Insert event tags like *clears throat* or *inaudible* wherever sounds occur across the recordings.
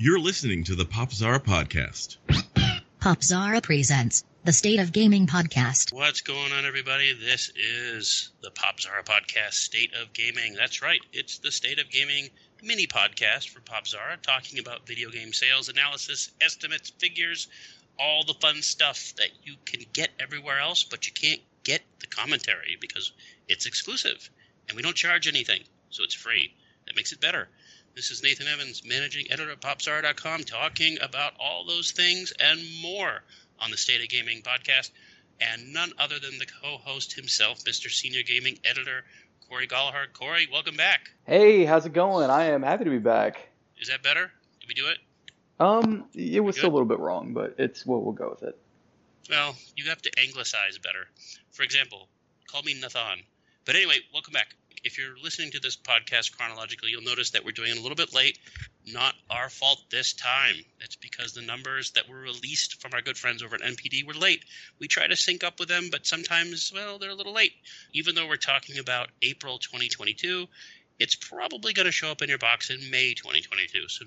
You're listening to the Popzara podcast. Popzara presents the State of Gaming podcast. What's going on, everybody? This is the Popzara podcast, State of Gaming. That's right, it's the State of Gaming mini podcast for Popzara, talking about video game sales, analysis, estimates, figures, all the fun stuff that you can get everywhere else, but you can't get the commentary because it's exclusive and we don't charge anything, so it's free. That makes it better. This is Nathan Evans, managing editor at popzara.com, talking about all those things and more on the State of Gaming podcast. And none other than the co host himself, Mr. Senior Gaming Editor, Corey Gallagher. Corey, welcome back. Hey, how's it going? I am happy to be back. Is that better? Did we do it? Um, it was still a little bit wrong, but it's what we'll go with it. Well, you have to anglicize better. For example, call me Nathan. But anyway, welcome back if you're listening to this podcast chronologically, you'll notice that we're doing it a little bit late. Not our fault this time. It's because the numbers that were released from our good friends over at NPD were late. We try to sync up with them, but sometimes, well, they're a little late. Even though we're talking about April 2022, it's probably going to show up in your box in May 2022. So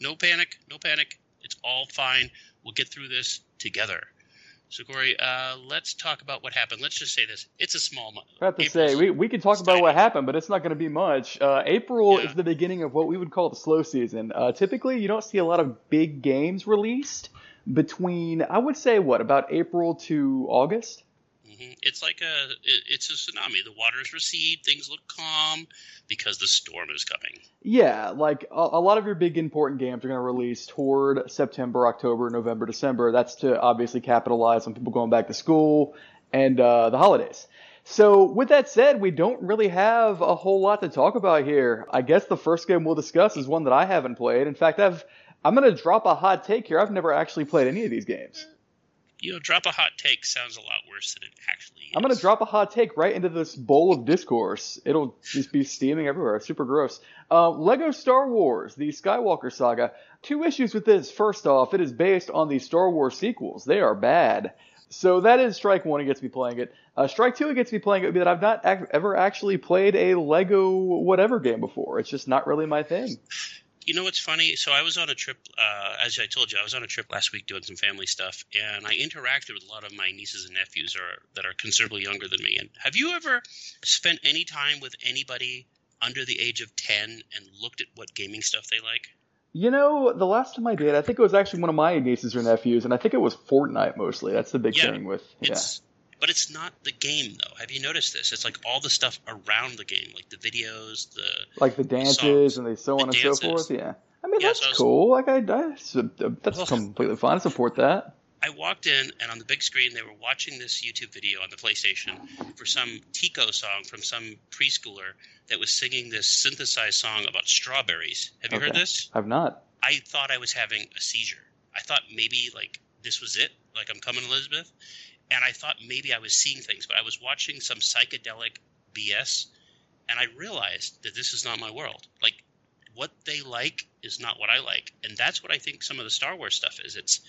no panic, no panic. It's all fine. We'll get through this together. So, Corey, uh, let's talk about what happened. Let's just say this: it's a small month. I have to April's say we we can talk about what happened, but it's not going to be much. Uh, April yeah. is the beginning of what we would call the slow season. Uh, typically, you don't see a lot of big games released between I would say what about April to August. Mm-hmm. It's like a it's a tsunami. The waters recede, things look calm because the storm is coming. Yeah, like a, a lot of your big important games are going to release toward September, October, November, December. That's to obviously capitalize on people going back to school and uh, the holidays. So with that said, we don't really have a whole lot to talk about here. I guess the first game we'll discuss is one that I haven't played. In fact, I've I'm going to drop a hot take here. I've never actually played any of these games you know, drop a hot take sounds a lot worse than it actually is. I'm gonna drop a hot take right into this bowl of discourse. It'll just be steaming everywhere. Super gross. Uh, Lego Star Wars: The Skywalker Saga. Two issues with this. First off, it is based on the Star Wars sequels. They are bad. So that is strike one. It gets me playing it. Uh, strike two. It gets me playing it. Would be that I've not ac- ever actually played a Lego whatever game before. It's just not really my thing you know what's funny? So I was on a trip, uh, as I told you, I was on a trip last week doing some family stuff, and I interacted with a lot of my nieces and nephews are, that are considerably younger than me. And have you ever spent any time with anybody under the age of ten and looked at what gaming stuff they like? You know, the last time I did, I think it was actually one of my nieces or nephews, and I think it was Fortnite mostly. That's the big yeah, thing with yeah. But it's not the game though. Have you noticed this? It's like all the stuff around the game, like the videos, the like the dances and they so on and so forth. Yeah, I mean yeah, that's so was, cool. Like I, I that's well, completely fine. I support that. I walked in, and on the big screen, they were watching this YouTube video on the PlayStation for some Tico song from some preschooler that was singing this synthesized song about strawberries. Have you okay. heard this? I've not. I thought I was having a seizure. I thought maybe like this was it, like I'm coming, Elizabeth and I thought maybe I was seeing things, but I was watching some psychedelic BS, and I realized that this is not my world. Like what they like is not what I like, and that's what I think some of the Star Wars stuff is. It's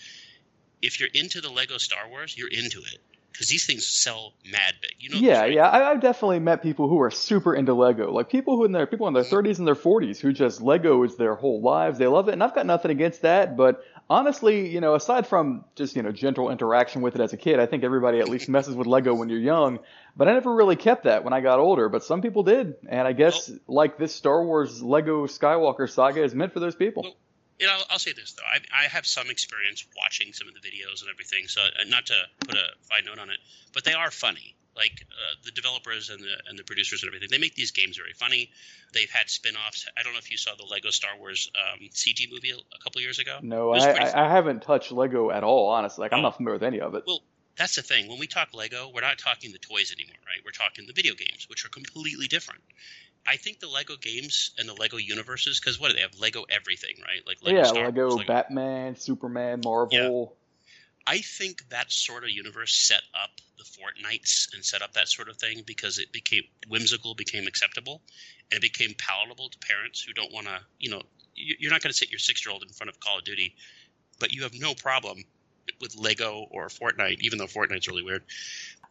if you're into the Lego Star Wars, you're into it because these things sell mad big. You know? Yeah, right? yeah. I, have definitely met people who are super into Lego, like people who in their people in their 30s mm-hmm. and their 40s who just Lego is their whole lives. They love it, and I've got nothing against that. But honestly, you know, aside from just you know gentle interaction with it as a kid, I think everybody at least messes with Lego when you're young. But I never really kept that when I got older. But some people did, and I guess well, like this Star Wars Lego Skywalker saga is meant for those people. Well, you know, I'll say this though, I, I have some experience watching some of the videos and everything. So uh, not to put a fine note on it, but they are funny. Like uh, the developers and the and the producers and everything, they make these games very funny. They've had spin-offs. I don't know if you saw the Lego Star Wars um, CG movie a, couple years ago. No, I, I, I, haven't touched Lego at all. Honestly, like oh. I'm not familiar with any of it. Well, that's the thing. When we talk Lego, we're not talking the toys anymore, right? We're talking the video games, which are completely different. I think the Lego games and the Lego universes, because what do they have? Lego everything, right? Like Lego yeah, Star Lego, Wars, Lego Batman, Superman, Marvel. Yeah. I think that sort of universe set up the Fortnites and set up that sort of thing because it became whimsical, became acceptable, and it became palatable to parents who don't want to, you know, you're not going to sit your six year old in front of Call of Duty, but you have no problem with Lego or Fortnite, even though Fortnite's really weird.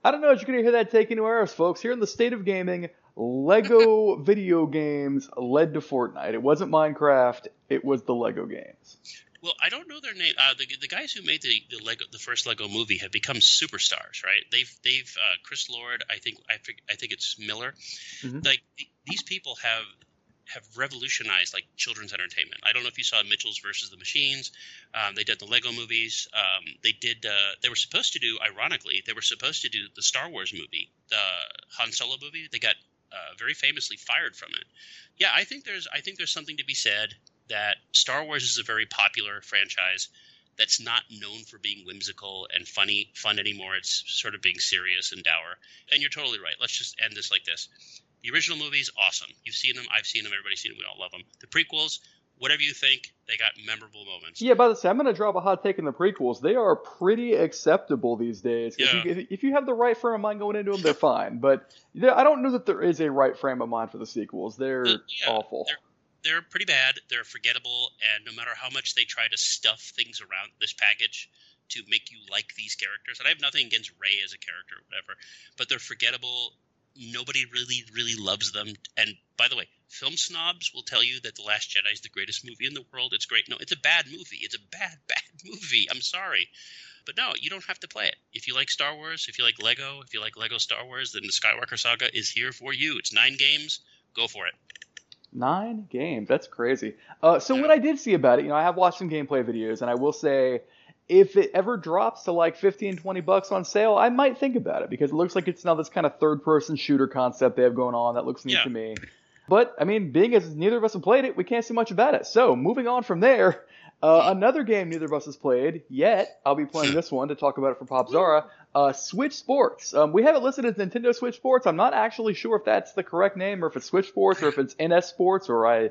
I don't know if you're going to hear that take anywhere else, folks. Here in the state of gaming, Lego *laughs* video games led to Fortnite. It wasn't Minecraft, it was the Lego games. Well, I don't know their name. Uh, the, the guys who made the, the Lego the first Lego movie have become superstars, right? They've they've uh, Chris Lord, I think I think, I think it's Miller. Mhm. Like th- these people have have revolutionized like children's entertainment. I don't know if you saw Mitchell's versus the Machines. Um, they did the Lego movies. Um, they did. Uh, they were supposed to do, ironically, they were supposed to do the Star Wars movie, the Han Solo movie. They got uh, very famously fired from it. Yeah, I think there's I think there's something to be said that Star Wars is a very popular franchise that's not known for being whimsical and funny fun anymore. It's sort of being serious and dour. And you're totally right. Let's just end this like this. The original movies, awesome. You've seen them. I've seen them. Everybody's seen them. We all love them. The prequels, whatever you think, they got memorable moments. Yeah, by the way, I'm going to drop a hot take in the prequels. They are pretty acceptable these days. Yeah. If, you, if you have the right frame of mind going into them, they're fine. But I don't know that there is a right frame of mind for the sequels. They're yeah, awful. They're pretty bad. They're forgettable. And no matter how much they try to stuff things around this package to make you like these characters, and I have nothing against Rey as a character or whatever, but they're forgettable. Nobody really, really loves them. And by the way, film snobs will tell you that The Last Jedi is the greatest movie in the world. It's great. No, it's a bad movie. It's a bad, *laughs* bad movie. I'm sorry. But no, you don't have to play it. If you like Star Wars, if you like Lego, if you like Lego Star Wars, then the Skywalker Saga is here for you. It's nine games. Go for it. Nine games. That's crazy. Uh, so what I did see about it, you know, I have watched some gameplay videos, and I will say, if it ever drops to like 15, 20 bucks on sale, I might think about it because it looks like it's now this kind of third-person shooter concept they have going on that looks neat Yeah. to me. But I mean, being as neither of us have played it, we can't say much about it. So moving on from there, uh, another game neither of us has played yet. I'll be playing this one to talk about it for Popzara. Uh, Switch Sports. Um, we have it listed as Nintendo Switch Sports. I'm not actually sure if that's the correct name or if it's Switch Sports or if it's NS Sports or I.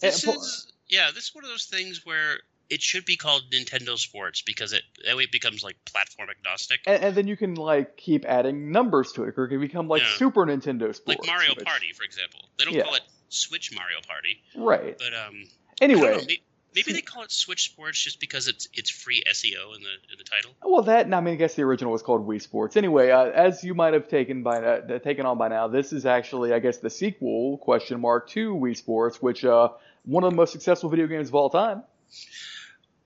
This is yeah, this is one of those things where it should be called Nintendo Sports because it that way it becomes like platform agnostic, and, and then you can like keep adding numbers to it, or it can become like Yeah. Super Nintendo Sports, like Mario which- Party, for example. They don't Yeah. call it Switch Mario Party, Right. but um, know, Anyway, may- maybe they call it Switch Sports just because it's it's free SEO in the in the title. well, that. I mean, I guess the original was called Wii Sports. Anyway, uh, as you might have taken by uh, taken on by now, this is actually, I guess, the sequel question mark to Wii Sports, which uh, one of the most successful video games of all time.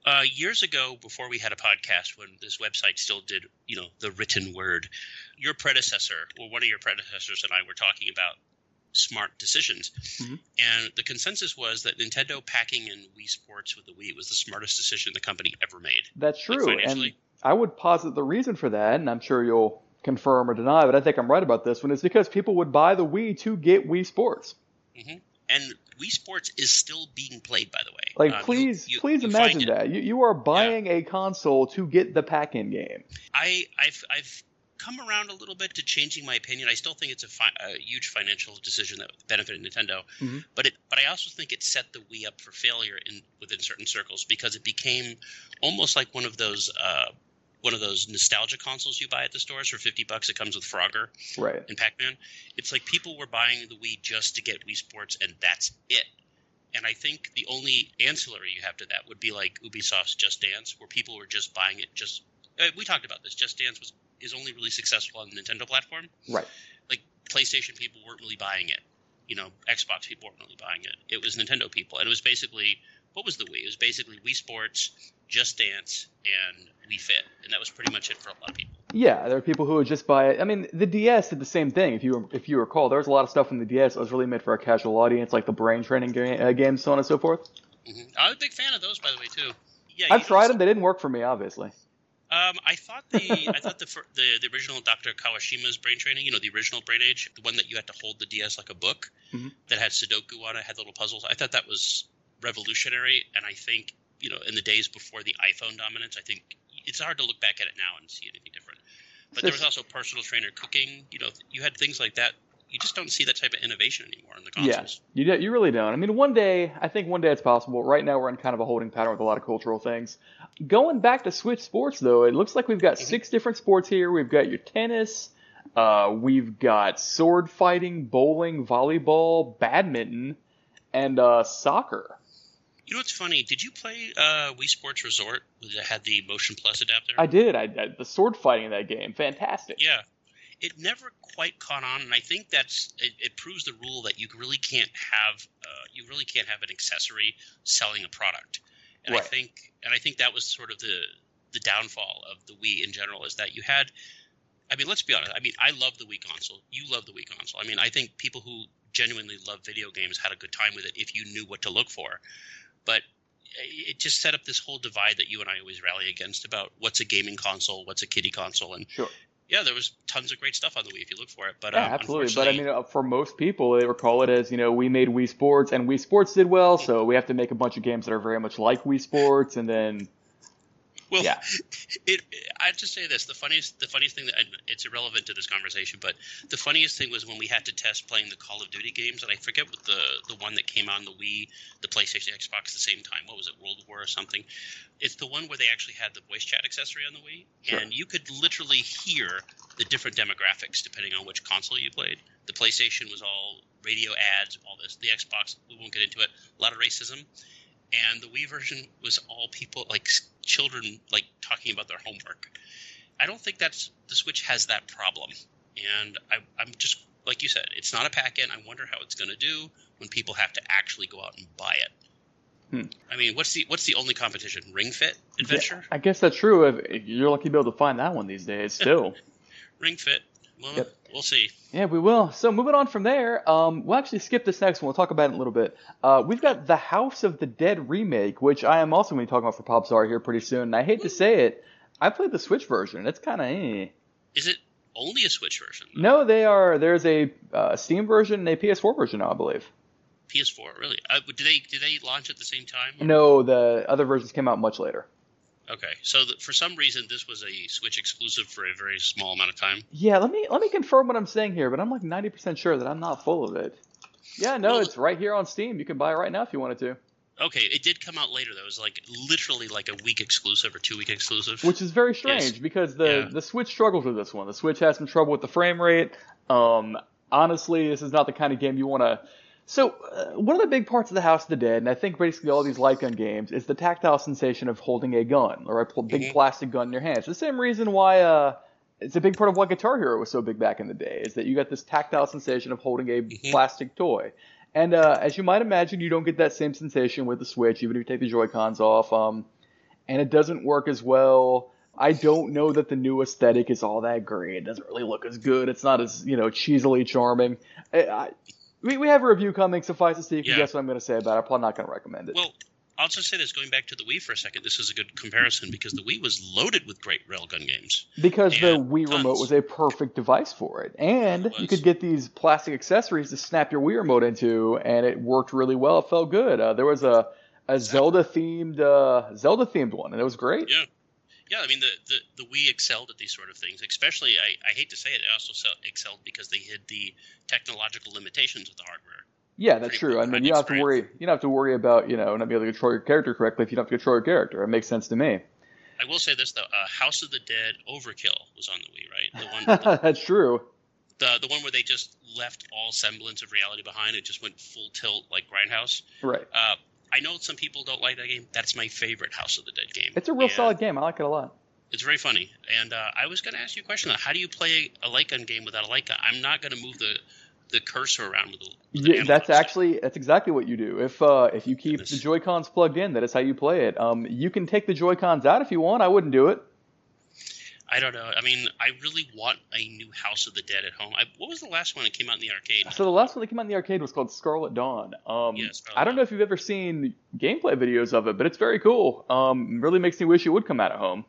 Uh, years ago, before we had a podcast, when this website still did, you know, the written word, your predecessor, or one of your predecessors, and I were talking about smart decisions, Mhm. and the consensus was that Nintendo packing in Wii Sports with the Wii was the smartest decision the company ever made. That's Like, true, and. I would posit the reason for that, and I'm sure you'll confirm or deny, but I think I'm right about this one, is because people would buy the Wii to get Wii Sports. And Wii Sports is still being played, by the way. Like, Um, please, you- please you imagine that you you are buying a console to get the pack-in game. I, I've, I've come around a little bit to changing my opinion. I still think it's a, fi- a huge financial decision that benefited Nintendo, Mhm. but it, but I also think it set the Wii up for failure in within certain circles because it became almost like one of those. Uh, one of those nostalgia consoles you buy at the stores for 50 bucks it comes with Frogger Right. and Pac-Man it's like people were buying the Wii just to get Wii Sports and that's it and I think the only ancillary you have to that would be like Ubisoft's Just Dance where people were just buying it just uh, we talked about this Just Dance was is only really successful on the Nintendo platform Right. like PlayStation people weren't really buying it you know Xbox people weren't really buying it it was Nintendo people and it was basically what was the Wii it was basically Wii Sports Just Dance and Wii Fit and that was pretty much it for a lot of people Yeah, there are people who would just buy it. I mean, the DS did the same thing. If you if you recall, there was a lot of stuff in the DS that was really meant for a casual audience, like the brain training uh, games, so on and so forth. hmm I was a big fan of those by the way too yeah I've tried them; they didn't work for me, obviously. Um, I thought the I thought the, the the original Dr. Kawashima's brain training, you know, the original Brain Age, the one that you had to hold the DS like a book, Mhm. that had Sudoku on it, had little puzzles. I thought that was revolutionary, and I think you know, in the days before the iPhone dominance, I think it's hard to look back at it now and see anything different. But there was also personal trainer cooking. You know, you had things like that. You just don't see that type of innovation anymore in the Yeah, consoles. you do- you really don't. I mean, one day, I think one day it's possible. Right now, we're in kind of a holding pattern with a lot of cultural things. Going back to Switch Sports, though, it looks like we've got six different sports here. We've got your tennis, uh, we've got sword fighting, bowling, volleyball, badminton, and uh, soccer. You know what's funny? Did you play uh, Wii Sports Resort that had the Motion Plus adapter? I did. I, I the sword fighting in that game, fantastic. Yeah. it never quite caught on, and I think that's it, it proves the rule that you really can't have uh, you really can't have an accessory selling a product. And I think and I think that was sort of the the downfall of the Wii in general is that you had. I mean, let's be honest. I mean, I love the Wii console. You love the Wii console. I mean, I think people who genuinely love video games had a good time with it if you knew what to look for. But it just set up this whole divide that you and I always rally against about what's a gaming console, what's a kiddie console, and Sure. Yeah, there was tons of great stuff on the Wii if you look for it. But Yeah, um, absolutely. But I mean, uh, for most people, they recall it as you know we made Wii Sports, and Wii Sports did well, so we have to make a bunch of games that are very much like Wii Sports, and then Well, Yeah. it. I just say this: the funniest, the funniest thing that it's irrelevant to this conversation, but the funniest thing was when we had to test playing the Call of Duty games, and I forget what the the one that came out on the Wii, the PlayStation, Xbox at the same time. What was it, World War or something? It's the one where they actually had the voice chat accessory on the Wii, Sure. and you could literally hear the different demographics depending on which console you played. The PlayStation was all radio ads, all this. The Xbox, we won't get into it. A lot of racism and the Wii version was all people like children like talking about their homework. I don't think that's the Switch has that problem, and I, I'm just like you said, it's not a pack-in. I wonder how it's going to do when people have to actually go out and buy it. Hmm. I mean, what's the what's the only competition? Ring Fit Adventure, I guess that's true. If you're lucky to be able to find that one these days, still. *laughs* Ring Fit. Well, Yep. we'll see. Yeah, we will. So moving on from there, um, we'll actually skip this next one. We'll talk about it in a little bit. Uh, we've got the House of the Dead remake, which I am also going to be talking about for Pop Czar here pretty soon. And I hate to say it, I played the Switch version. It's kind of eh. Is it only a Switch version? No, they are. There's a uh, Steam version and a PS4 version now, I believe. PS4, really? Uh, did they did they launch at the same time? or- No, the other versions came out much later. Okay, so th for some reason this was a Switch exclusive for a very small amount of time. Yeah, let me let me confirm what I'm saying here, but I'm like 90% sure that I'm not full of it. Yeah, no, Well- it's right here on Steam. You can buy it right now if you wanted to. Okay, it did come out later though. It was like literally like a week exclusive or two week exclusive. which is very strange Yes. because the Yeah. the Switch struggles with this one. The Switch has some trouble with the frame rate. Um, honestly, this is not the kind of game you want to. So uh, one of the big parts of the House of the Dead, and I think basically all these light gun games, is the tactile sensation of holding a gun or a big Mhm. plastic gun in your hands. The same reason why uh, it's a big part of why Guitar Hero was so big back in the day, is that you got this tactile sensation of holding a Mhm. plastic toy. And uh, as you might imagine, you don't get that same sensation with the Switch, even if you take the Joy Cons off. Um, and it doesn't work as well. I don't know that the new aesthetic is all that great. It doesn't really look as good. It's not as you know cheesily charming. I, I, we we have a review coming. Suffice to say, you can Yeah. guess what I'm going to say about it. I'm probably not going to recommend it. well, I'll just say this: going back to the Wii for a second, this is a good comparison because the Wii was loaded with great railgun games. because the Wii tons. remote was a perfect device for it, and It you could get these plastic accessories to snap your Wii remote into, and it worked really well. It felt good. Uh, there was a a Zelda themed uh, Zelda themed one, and it was great. Yeah. Yeah, I mean the, the, the Wii excelled at these sort of things. Especially, I, I hate to say it, it also excelled because they hid the technological limitations of the hardware. Yeah, that's true. I mean, you don't have to worry. You don't have to worry about you know not being able to control your character correctly if you don't have to control your character. It makes sense to me. I will say this though: uh, House of the Dead Overkill was on the Wii, right? The one, *laughs* that's true. the the one where they just left all semblance of reality behind. It just went full tilt like Grindhouse. Right. Uh, I know some people don't like that game. That's my favorite House of the Dead game. It's a real And solid game. I like it a lot. It's very funny. And uh, I was going to ask you a question. How do you play a light gun game without a light gun? I'm not going to move the the cursor around with the. With the Yeah, that's actually that's exactly what you do. If uh, if you keep the Goodness. Joy Cons plugged in, that is how you play it. Um, you can take the Joy Cons out if you want. I wouldn't do it. I don't know. I mean, I really want a new House of the Dead at home. I, what was the last one that came out in the arcade? So the last one that came out in the arcade was called Scarlet Dawn. Um, Yeah, Scarlet I don't know if you've ever seen gameplay videos of it, but it's very cool. Um, really makes me wish it would come out at home.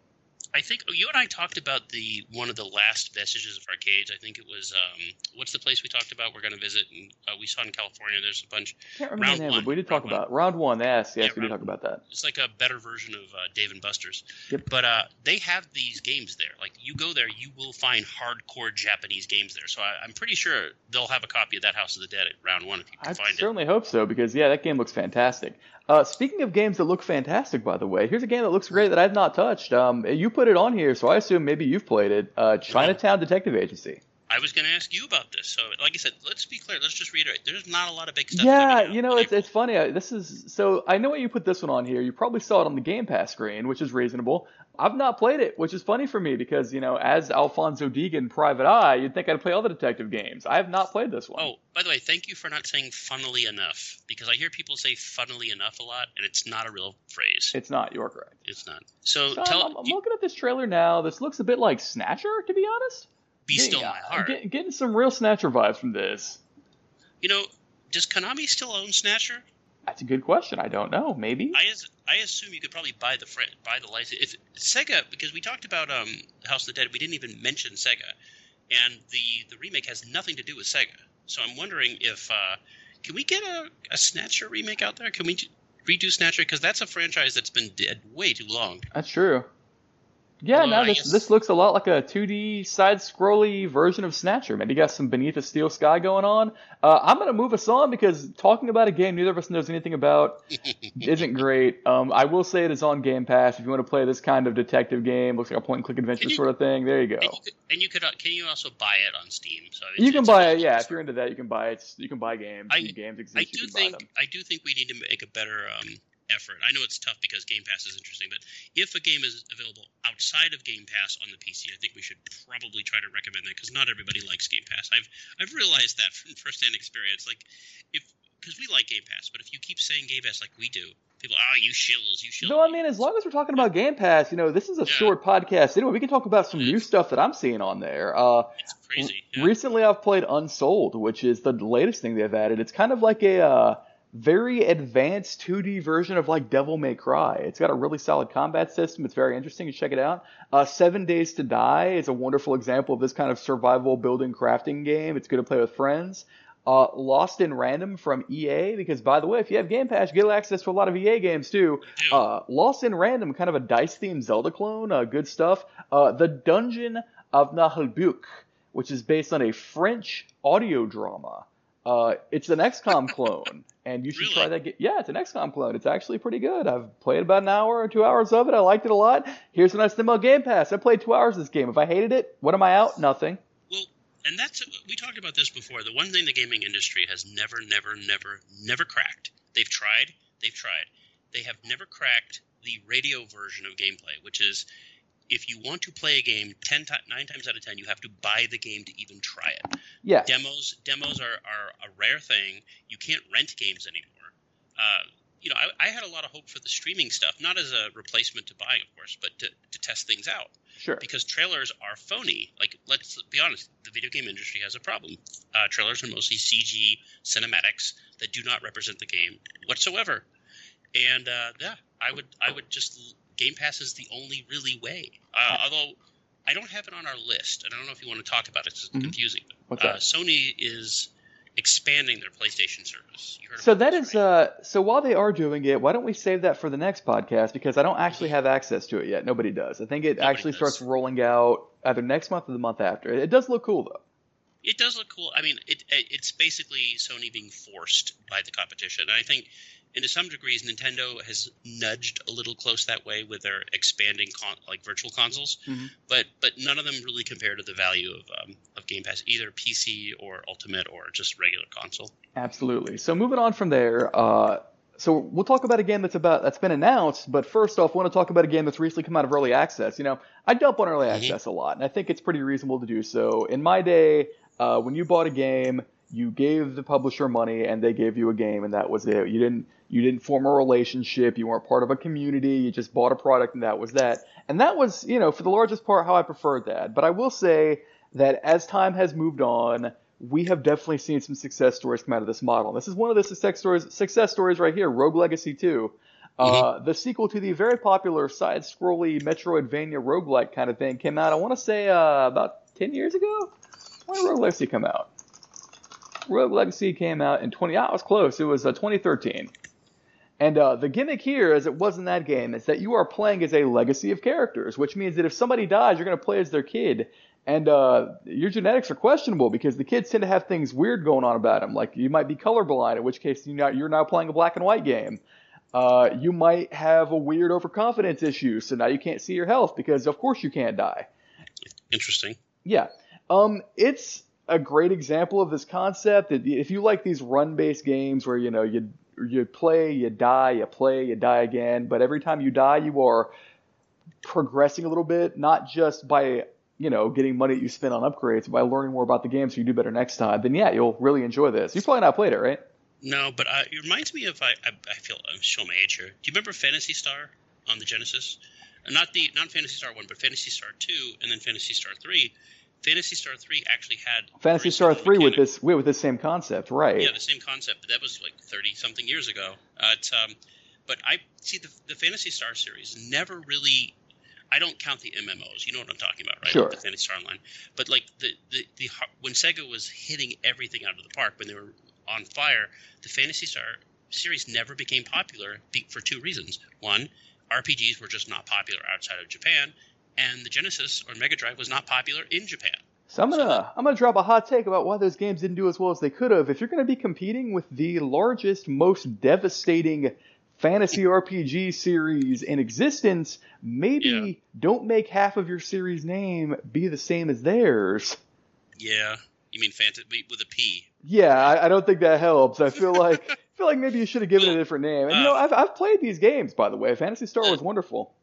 I think you and I talked about the one of the last vestiges of arcades. I think it was um, what's the place we talked about? We're going to visit, and uh, we saw in California. There's a bunch. can't remember Round the name, one, but we did talk about round one. Yes, yes, Yeah, we did talk about that. It's like a better version of uh, Dave and Buster's. Yep. But uh, they have these games there. Like you go there, you will find hardcore Japanese games there. So I, I'm pretty sure they'll have a copy of that House of the Dead at round one if you can I find it. I certainly hope so because yeah, that game looks fantastic. Uh, speaking of games that look fantastic, by the way, here's a game that looks great that I've not touched. Um, you put it on here, so I assume maybe you've played it. Uh, Chinatown Detective Agency. I was going to ask you about this. So, like I said, let's be clear. Let's just reiterate. There's not a lot of big stuff. Yeah, you know, it's April. it's funny. This is so I know why you put this one on here. You probably saw it on the Game Pass screen, which is reasonable. I've not played it, which is funny for me because you know, as Alfonso Deegan, Private Eye, you'd think I'd play all the detective games. I have not played this one. Oh, by the way, thank you for not saying funnily enough because I hear people say funnily enough a lot, and it's not a real phrase. it's not. You're correct. It's not. So, So tell I'm, I'm you- looking at this trailer now. This looks a bit like Snatcher, to be honest. be still my uh, heart. get- getting some real Snatcher vibes from this. You know, does Konami still own Snatcher? That's a good question. I don't know. Maybe. I as, I assume you could probably buy the fr- buy the license if Sega because we talked about um House of the Dead. We didn't even mention Sega, and the the remake has nothing to do with Sega. So I'm wondering if uh, can we get a, a Snatcher remake out there? Can we redo Snatcher because that's a franchise that's been dead way too long. That's true. Yeah, no, this this looks a lot like a 2D side scrolly version of Snatcher. Maybe got some Beneath a Steel Sky going on. Uh, I'm gonna move us on because talking about a game neither of us knows anything about *laughs* isn't great. Um, I will say it is on Game Pass. If you want to play this kind of detective game, looks like a point and click adventure you- sort of thing. There you go. And you could, and you could uh, can you also buy it on Steam? So it's, You can buy it, yeah. If you're into that, you can buy it. You can buy games. I- games exist. I do think. I do think we need to make a better um, effort. I know it's tough because Game Pass is interesting, but if a game is available outside of Game Pass on the PC, I think we should probably try to recommend that because not everybody likes Game Pass. I've I've realized that *laughs* from firsthand experience. Like if because we like Game Pass, but if you keep saying Game Pass like we do, people oh you shills you shills. No, I mean, as long as we're talking about Game Pass, you know, this is a Yeah. short podcast. Anyway, we can talk about some new stuff that I'm seeing on there. Uh, it's crazy. Yeah. Recently, I've played Unsouled, which is the latest thing they've added. It's kind of like a uh, very advanced 2D version of like Devil May Cry. It's got a really solid combat system. It's very interesting. You check it out. Uh, Seven Days to Die is a wonderful example of this kind of survival building crafting game. It's good to play with friends. Uh, Lost in Random from EA, because by the way, if you have Game Pass, you get access to a lot of EA games too. Uh, Lost in Random, kind of a dice themed Zelda clone, uh, good stuff. Uh, the Dungeon of Naheulbeuk, which is based on a French audio drama. Uh, it's an XCOM clone, *laughs* and you should Really? try that. Ga- yeah, it's an XCOM clone. It's actually pretty good. I've played about an hour or two hours of it. I liked it a lot. Here's thing about Game Pass. I played two hours of this game. If I hated it, what am I out? Nothing. Well, and that's we talked about this before. The one thing the gaming industry has never, never, never, never cracked. They've tried. They've tried. They have never cracked the radio version of gameplay, which is if you want to play a game ten ti- nine times out of ten, you have to buy the game to even try it. Yeah. Demos demos are, are a rare thing. You can't rent games anymore. Uh, you know, I, I had a lot of hope for the streaming stuff, not as a replacement to buying, of course, but to, to test things out Sure. because trailers are phony. Like, let's be honest, the video game industry has a problem. Uh, trailers are mostly CG cinematics that do not represent the game whatsoever. And uh, yeah, I would, I would just Game Pass is the only really way. Uh, although I don't have it on our list, and I don't know if you want to talk about it. It's Mhm. confusing. Uh. Sony is expanding their PlayStation service. You heard So that this, is right? uh so while they are doing it, why don't we save that for the next podcast because I don't actually have access to it yet. Nobody does. I think it Nobody actually does. starts rolling out either next month or the month after. It does look cool though. It does look cool. I mean, it, it it's basically Sony being forced by the competition. And I think, and to some degrees, Nintendo has nudged a little close that way with their expanding con- like virtual consoles. Mhm. But but none of them really compare to the value of um, of Game Pass, either PC or Ultimate or just regular console. Absolutely. So moving on from there, uh so we'll talk about a game that's about that's been announced, but first off, I want to talk about a game that's recently come out of early access. You know, I dump on early Mhm. access a lot, and I think it's pretty reasonable to do so. In my day, uh, when you bought a game, you gave the publisher money, and they gave you a game, and that was it. You didn't you didn't form a relationship. You weren't part of a community. You just bought a product, and that was that. And that was, you know, for the largest part, how I preferred that. But I will say that as time has moved on, we have definitely seen some success stories come out of this model. And This is one of the success stories, success stories right here, Rogue Legacy 2. Uh, the sequel to the very popular side-scrolly Metroidvania roguelike kind of thing came out, I want to say, uh, about 10 years ago? When did Rogue Legacy come out? Rogue Legacy came out in 20, ah, I was close. It was uh, 2013. And uh, the gimmick here, as it was in that game, is that you are playing as a legacy of characters, which means that if somebody dies, you're going to play as their kid. And uh, your genetics are questionable because the kids tend to have things weird going on about them. Like you might be colorblind, in which case you're now, you're now playing a black and white game. Uh, you might have a weird overconfidence issue, so now you can't see your health because, of course, you can't die. Interesting. Yeah. Um, it's a great example of this concept. If you like these run-based games where you know you you play, you die, you play, you die again, but every time you die, you are progressing a little bit, not just by you know getting money that you spend on upgrades, but by learning more about the game so you do better next time. Then yeah, you'll really enjoy this. You've probably not played it, right? No, but uh, it reminds me of I, I, I feel I'm showing my age here. Do you remember Phantasy Star on the Genesis? Not the not Phantasy Star one, but Phantasy Star two, and then Phantasy Star three. Phantasy Star three actually had Phantasy Star three with this with this same concept, right? Yeah, the same concept, but that was like thirty something years ago. Uh, um, but I see the the Phantasy Star series never really. I don't count the MMOs. You know what I'm talking about, right? Sure. Like the Phantasy Star Online. But like the, the the when Sega was hitting everything out of the park when they were on fire, the Phantasy Star series never became popular for two reasons. One, RPGs were just not popular outside of Japan, and the Genesis or Mega Drive was not popular in Japan. So I'm gonna I'm gonna drop a hot take about why those games didn't do as well as they could have. If you're gonna be competing with the largest, most devastating fantasy RPG series in existence, maybe yeah. don't make half of your series name be the same as theirs. Yeah, you mean fantasy with a P? Yeah, I, I don't think that helps. I feel like *laughs* I feel like maybe you should have given it a different name. And uh, you know, I've I've played these games by the way. Phantasy Star uh, was wonderful.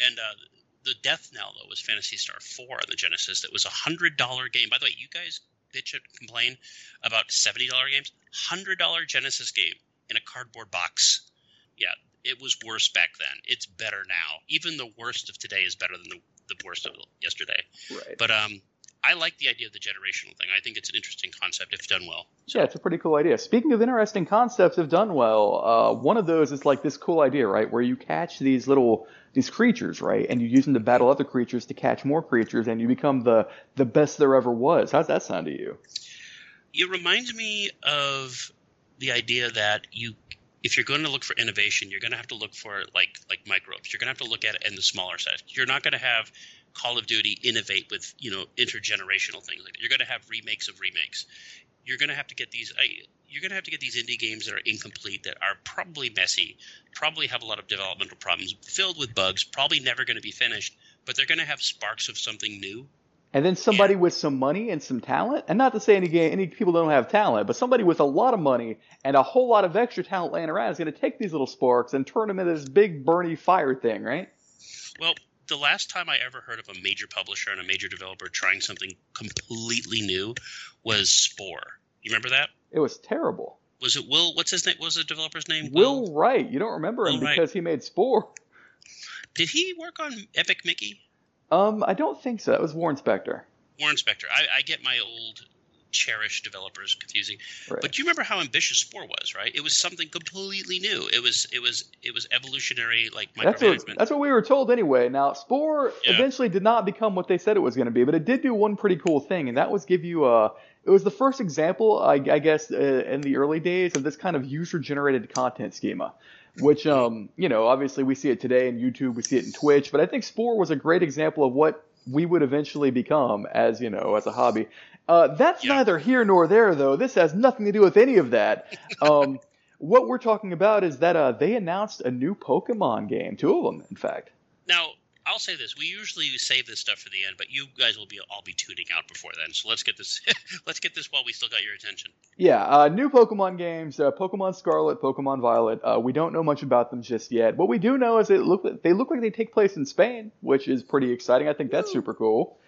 And uh, the death knell though was Phantasy Star Four on the Genesis. That was a hundred dollar game. By the way, you guys bitch and complain about seventy dollar games. Hundred dollar Genesis game in a cardboard box. Yeah, it was worse back then. It's better now. Even the worst of today is better than the, the worst of yesterday. Right. But um, I like the idea of the generational thing. I think it's an interesting concept if done well. So. Yeah, it's a pretty cool idea. Speaking of interesting concepts if done well, uh, one of those is like this cool idea, right, where you catch these little these creatures, right, and you use them to battle other creatures to catch more creatures, and you become the the best there ever was. How's that sound to you? It reminds me of the idea that you if you're going to look for innovation, you're going to have to look for like like microbes. You're going to have to look at it in the smaller size. You're not going to have Call of Duty innovate with you know intergenerational things like that. You're going to have remakes of remakes. You're going to have to get these. You're going to have to get these indie games that are incomplete, that are probably messy, probably have a lot of developmental problems, filled with bugs, probably never going to be finished, but they're going to have sparks of something new. And then somebody yeah. with some money and some talent, and not to say any game, any people don't have talent, but somebody with a lot of money and a whole lot of extra talent laying around is going to take these little sparks and turn them into this big Bernie fire thing, right? Well, the last time I ever heard of a major publisher and a major developer trying something completely new was Spore. You remember that? It was terrible. Was it Will? What's his name? What was the developer's name? Will, Will Wright. You don't remember him Will because Wright. he made Spore. Did he work on Epic Mickey? Um, I don't think so. That was Warren Spector. Warren Spector. I, I get my old cherish developers confusing. Right. But do you remember how ambitious Spore was, right? It was something completely new. It was it was it was evolutionary like that's what, that's what we were told anyway. Now Spore yeah. eventually did not become what they said it was going to be, but it did do one pretty cool thing, and that was give you a it was the first example, I, I guess, uh, in the early days of this kind of user-generated content schema, which, um, you know, obviously we see it today in YouTube, we see it in Twitch, but I think Spore was a great example of what we would eventually become as, you know, as a hobby. Uh, that's yeah. neither here nor there, though. This has nothing to do with any of that. *laughs* Um, what we're talking about is that uh, they announced a new Pokemon game, two of them, in fact. Now, I'll say this: we usually save this stuff for the end, but you guys will be all be tuning out before then. So let's get this *laughs* let's get this while we still got your attention. Yeah, uh, new Pokemon games: uh, Pokemon Scarlet, Pokemon Violet. Uh, we don't know much about them just yet. What we do know is it look they look like they take place in Spain, which is pretty exciting. I think that's super cool.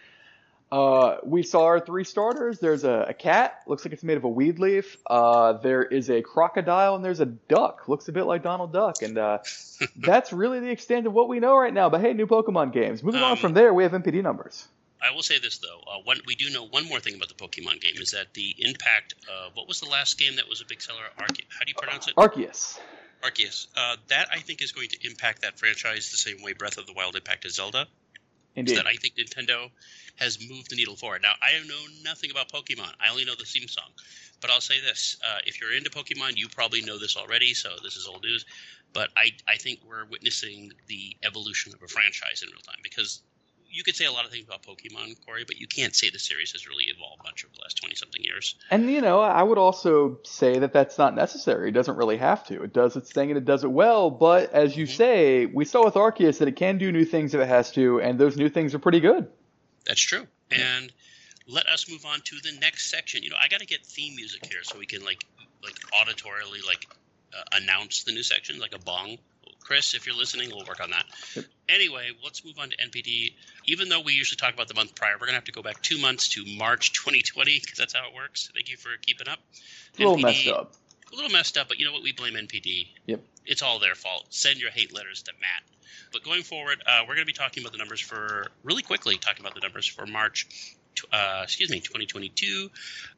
Uh, we saw our three starters. There's a, a, cat, looks like it's made of a weed leaf. Uh, there is a crocodile, and there's a duck, looks a bit like Donald Duck. And uh, *laughs* that's really the extent of what we know right now. But hey, new Pokemon games. Moving um, on from there, we have NPD numbers. I will say this though, uh, one, we do know one more thing about the Pokemon game is that the impact. of what was the last game that was a big seller? Arce- how do you pronounce it? Arceus. Arceus. Uh, that I think is going to impact that franchise the same way Breath of the Wild impacted Zelda. Indeed. That I think Nintendo has moved the needle forward. Now, I know nothing about Pokemon. I only know the theme song. But I'll say this: uh, if you're into Pokemon, you probably know this already, so this is old news. But I, I think we're witnessing the evolution of a franchise in real time because you could say a lot of things about Pokemon, Corey, but you can't say the series has really evolved much over the last twenty something years. And you know, I would also say that that's not necessary. It doesn't really have to. It does its thing and it does it well. But as you mm-hmm. say, we saw with Arceus that it can do new things if it has to, and those new things are pretty good. That's true. And let us move on to the next section. You know, I got to get theme music here so we can like like auditorily like uh, announce the new section like a bong. Chris, if you're listening, we'll work on that. Yep. Anyway, let's move on to NPD. Even though we usually talk about the month prior, we're gonna have to go back two months to March 2020 because that's how it works. Thank you for keeping up. A little NPD messed up. a little messed up, but you know what? We blame NPD. Yep. It's all their fault. Send your hate letters to Matt. But going forward, uh, we're going to be talking about the numbers for really quickly. Talking about the numbers for March, uh, excuse me, 2022.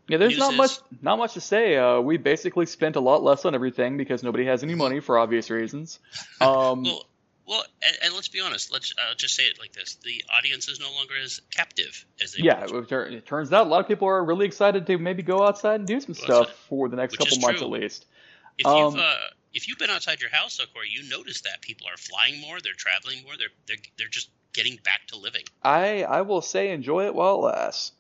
Yeah, there's News not much not much to say. Uh, we basically spent a lot less on everything because nobody has any money for obvious reasons. *laughs* Um, Well, well, and, and let's be honest. Let's uh, just say it like this: the audience is no longer as captive as they yeah, it, it turns out a lot of people are really excited to maybe go outside and do some Go stuff outside. for the next Which couple months true. at least. If Um, you've uh, if you've been outside your house, though, Corey, you notice that people are flying more, they're traveling more, they're they're they're just getting back to living. I I will say enjoy it while it lasts.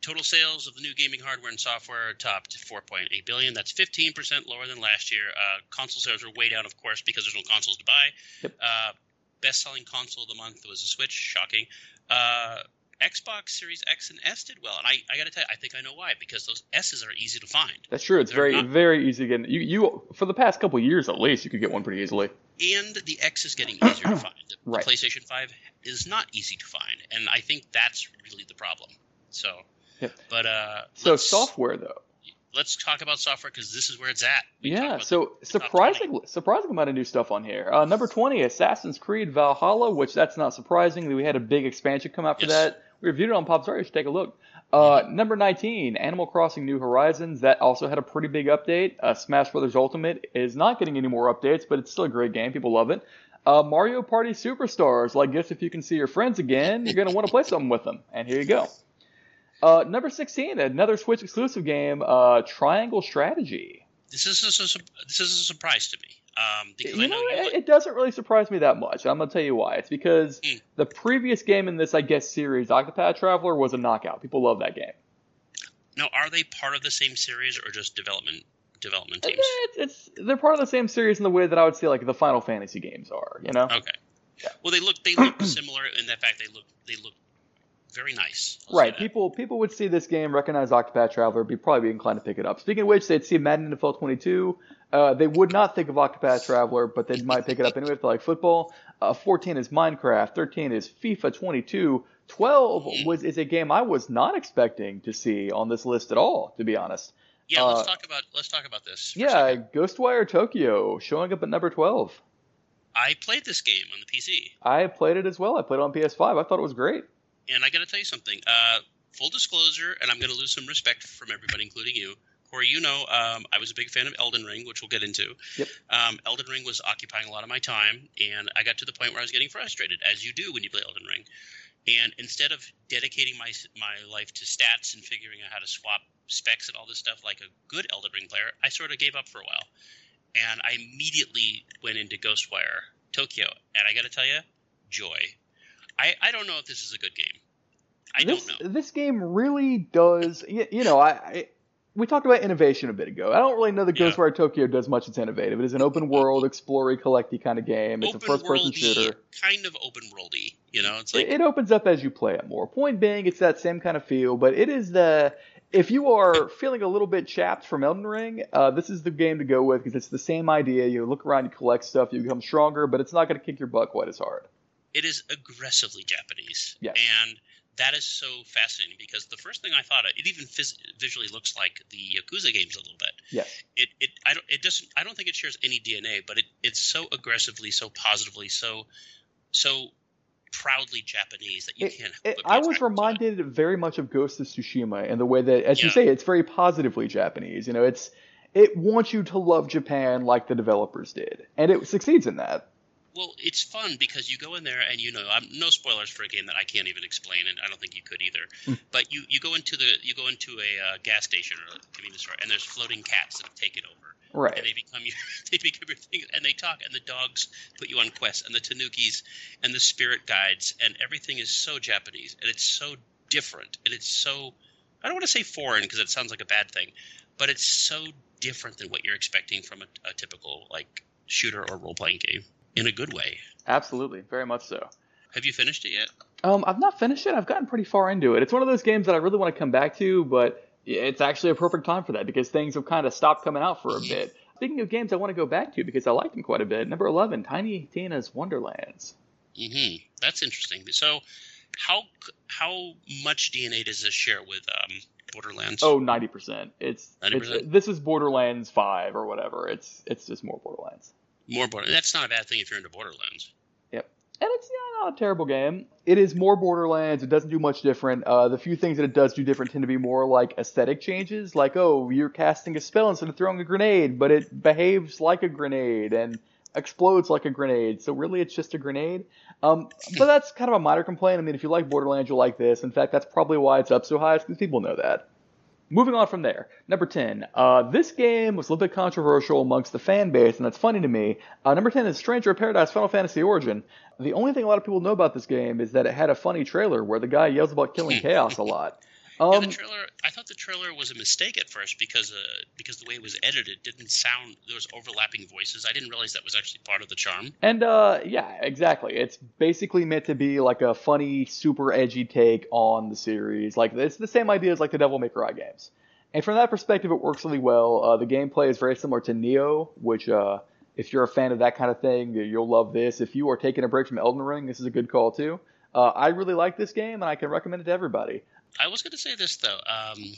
Total sales of the new gaming hardware and software topped 4.8 billion. That's 15% lower than last year. Uh, console sales are way down, of course, because there's no consoles to buy. Yep. Uh, best-selling console of the month was a Switch. Shocking. Uh, Xbox Series X and S did well, and I, I got to tell you, I think I know why. Because those S's are easy to find, That's true. It's They're very not- very easy to get. You you for the past couple years at least, you could get one pretty easily. And the X is getting *coughs* easier to find. The, Right. the PlayStation 5 is not easy to find, and I think that's really the problem. So, Yep. but uh, So software though. Let's talk about software because this is where it's at. We Yeah, so the surprisingly, surprising amount of new stuff on here. Uh, number twenty, Assassin's Creed Valhalla, which that's not surprising. We had a big expansion come out for Yes. that. We reviewed it on Popzara. You should take a look. Uh, number nineteen, Animal Crossing New Horizons. That also had a pretty big update. Uh, Smash Brothers Ultimate is not getting any more updates, but it's still a great game. People love it. Uh, Mario Party Superstars. Like, guess if you can see your friends again, you're gonna want to play something with them. And here you go. Uh, number sixteen, another Switch exclusive game, uh, Triangle Strategy. This is a, this is a surprise to me um, because I you know, know, you it, it doesn't really surprise me that much. I'm gonna tell you why. It's because Mm. the previous game in this, I guess, series, Octopath Traveler, was a knockout. People love that game. now are they part of the same series or just development development teams? It's, it's they're part of the same series in the way that I would say like the Final Fantasy games are. You know, Okay. Well, they look they look *clears throat* similar in the fact they look they look very nice. I'll right? People people would see this game, recognize Octopath Traveler, be probably be inclined to pick it up. Speaking of which, they'd see Madden NFL 22. Uh, they would not think of Octopath Traveler, but they might pick it up anyway if they like football. Uh, 14 is Minecraft. 13 is FIFA 22. 12 was is a game I was not expecting to see on this list at all, to be honest. Yeah, uh, let's talk about let's talk about this. Yeah. Ghostwire Tokyo showing up at number 12. I played this game on the PC, I played it as well. I played it on PS5. I thought it was great. and I got to tell you something. Uh, full disclosure, and I'm going to lose some respect from everybody, including you. Corey, you know, um, I was a big fan of Elden Ring, which we'll get into. Yep. Um, Elden Ring was occupying a lot of my time, and I got to the point where I was getting frustrated, as you do when you play Elden Ring. And instead of dedicating my my life to stats and figuring out how to swap specs and all this stuff like a good Elden Ring player, I sort of gave up for a while. And I immediately went into Ghostwire Tokyo, and I got to tell you, joy. I, I don't know if this is a good game. I this, don't know. This game really does. You, you know, I, I we talked about innovation a bit ago. I don't really know that Yeah. Ghostwire Tokyo does much that's innovative. It is an open world, explory, collecty kind of game. It's a first person shooter. kind of open worldy. You know, it's like It, it opens up as you play it more. Point being, it's that same kind of feel, but it is the. If you are feeling a little bit chapped from Elden Ring, uh, this is the game to go with because it's the same idea. You look around, you collect stuff, you become stronger, but it's not going to kick your butt quite as hard. it is aggressively Japanese. Yes. And that is so fascinating because the first thing I thought of, it even phys- visually looks like the Yakuza games a little bit. Yeah. It it I don't it doesn't I don't think it shares any DNA, but it it's so aggressively, so positively, so so proudly Japanese that you It- can't. It, I was attracted to it. reminded very much of Ghost of Tsushima and the way that, as you say, it's very positively Japanese. You know, it's it wants you to love Japan like the developers did, and it succeeds in that. Well, it's fun because you go in there and you know, I'm no spoilers for a game that I can't even explain, and I don't think you could either. Hmm. But you, you go into the you go into a uh, gas station or a convenience store, and there's floating cats that have taken over, Right. and they become your *laughs* they become your thing, and they talk, and the dogs put you on quests, and the tanukis, and the spirit guides, and everything is so Japanese, and it's so different, and it's so I don't want to say foreign because it sounds like a bad thing, but it's so different than what you're expecting from a, a typical like shooter or role playing game in a good way. Absolutely, very much so. Have you finished it yet? Um, I've not finished it. I've gotten pretty far into it. It's one of those games that I really want to come back to, but it's actually a perfect time for that because things have kind of stopped coming out for a bit. Speaking of games I want to go back to because I like them quite a bit. Number 11, Tiny Tina's Wonderlands. hmm That's interesting. So, how how much DNA does this share with um, Borderlands? Oh, 90%. It's, 90%? it's this is Borderlands 5 or whatever. It's it's just more Borderlands. More Borderlands. That's not a bad thing if you're into Borderlands. Yep, and it's yeah, not a terrible game. It is more Borderlands. It doesn't do much different. Uh, the few things that it does do different tend to be more like aesthetic changes, like oh, you're casting a spell instead of throwing a grenade, but it behaves like a grenade and explodes like a grenade. So really, it's just a grenade. Um, but that's kind of a minor complaint. I mean, if you like Borderlands, you'll like this. In fact, that's probably why it's up so high, because people know that. Moving on from there, number 10. Uh, this game was a little bit controversial amongst the fan base, and that's funny to me. Uh, number 10 is Stranger of Paradise Final Fantasy Origin. The only thing a lot of people know about this game is that it had a funny trailer where the guy yells about killing *laughs* chaos a lot. Yeah, Um, the trailer. I thought the trailer was a mistake at first because uh, because the way it was edited didn't sound. There was overlapping voices. I didn't realize that was actually part of the charm. and uh, yeah, exactly. It's basically meant to be like a funny, super edgy take on the series. Like it's the same idea as like the Devil May Cry games. And from that perspective, it works really well. Uh, the gameplay is very similar to Nioh, which uh, if you're a fan of that kind of thing, you'll love this. If you are taking a break from Elden Ring, this is a good call too. Uh, I really like this game, and I can recommend it to everybody. I was going to say this though. Um,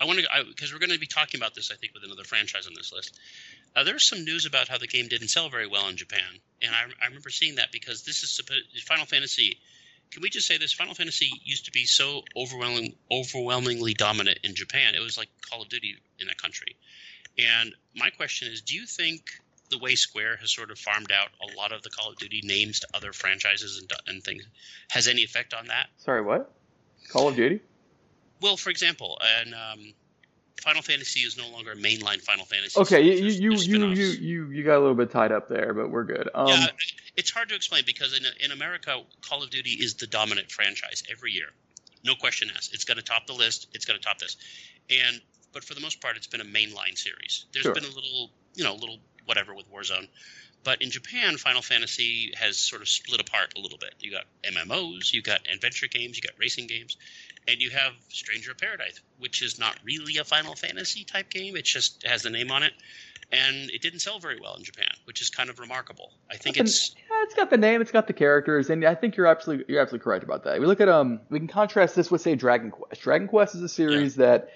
I want to because we're going to be talking about this. I think with another franchise on this list. Uh, there's some news about how the game didn't sell very well in Japan, and I, I remember seeing that because this is supposed Final Fantasy. Can we just say this? Final Fantasy used to be so overwhelming, overwhelmingly dominant in Japan. It was like Call of Duty in that country. And my question is, do you think the way Square has sort of farmed out a lot of the Call of Duty names to other franchises and, and things has any effect on that? Sorry, what? Call of Duty? Well, for example, and um, Final Fantasy is no longer a mainline Final Fantasy. Okay, you There's- you there's you you, you you got a little bit tied up there, but we're good. Um, yeah, it's hard to explain because in in America, Call of Duty is the dominant franchise every year. No question asked. It's going to top the list. It's going to top this, and but for the most part, it's been a mainline series. There's Sure. been a little, you know, a little whatever with Warzone, but in Japan, Final Fantasy has sort of split apart a little bit. You got MMOs, you got adventure games, you got racing games, and you have Stranger of Paradise, which is not really a Final Fantasy type game. It just has the name on it, and it didn't sell very well in Japan, which is kind of remarkable. I think And- it's Yeah, it's got the name, it's got the characters, and I think you're absolutely you're absolutely correct about that. We look at um, we can contrast this with say Dragon Quest. Dragon Quest is a series that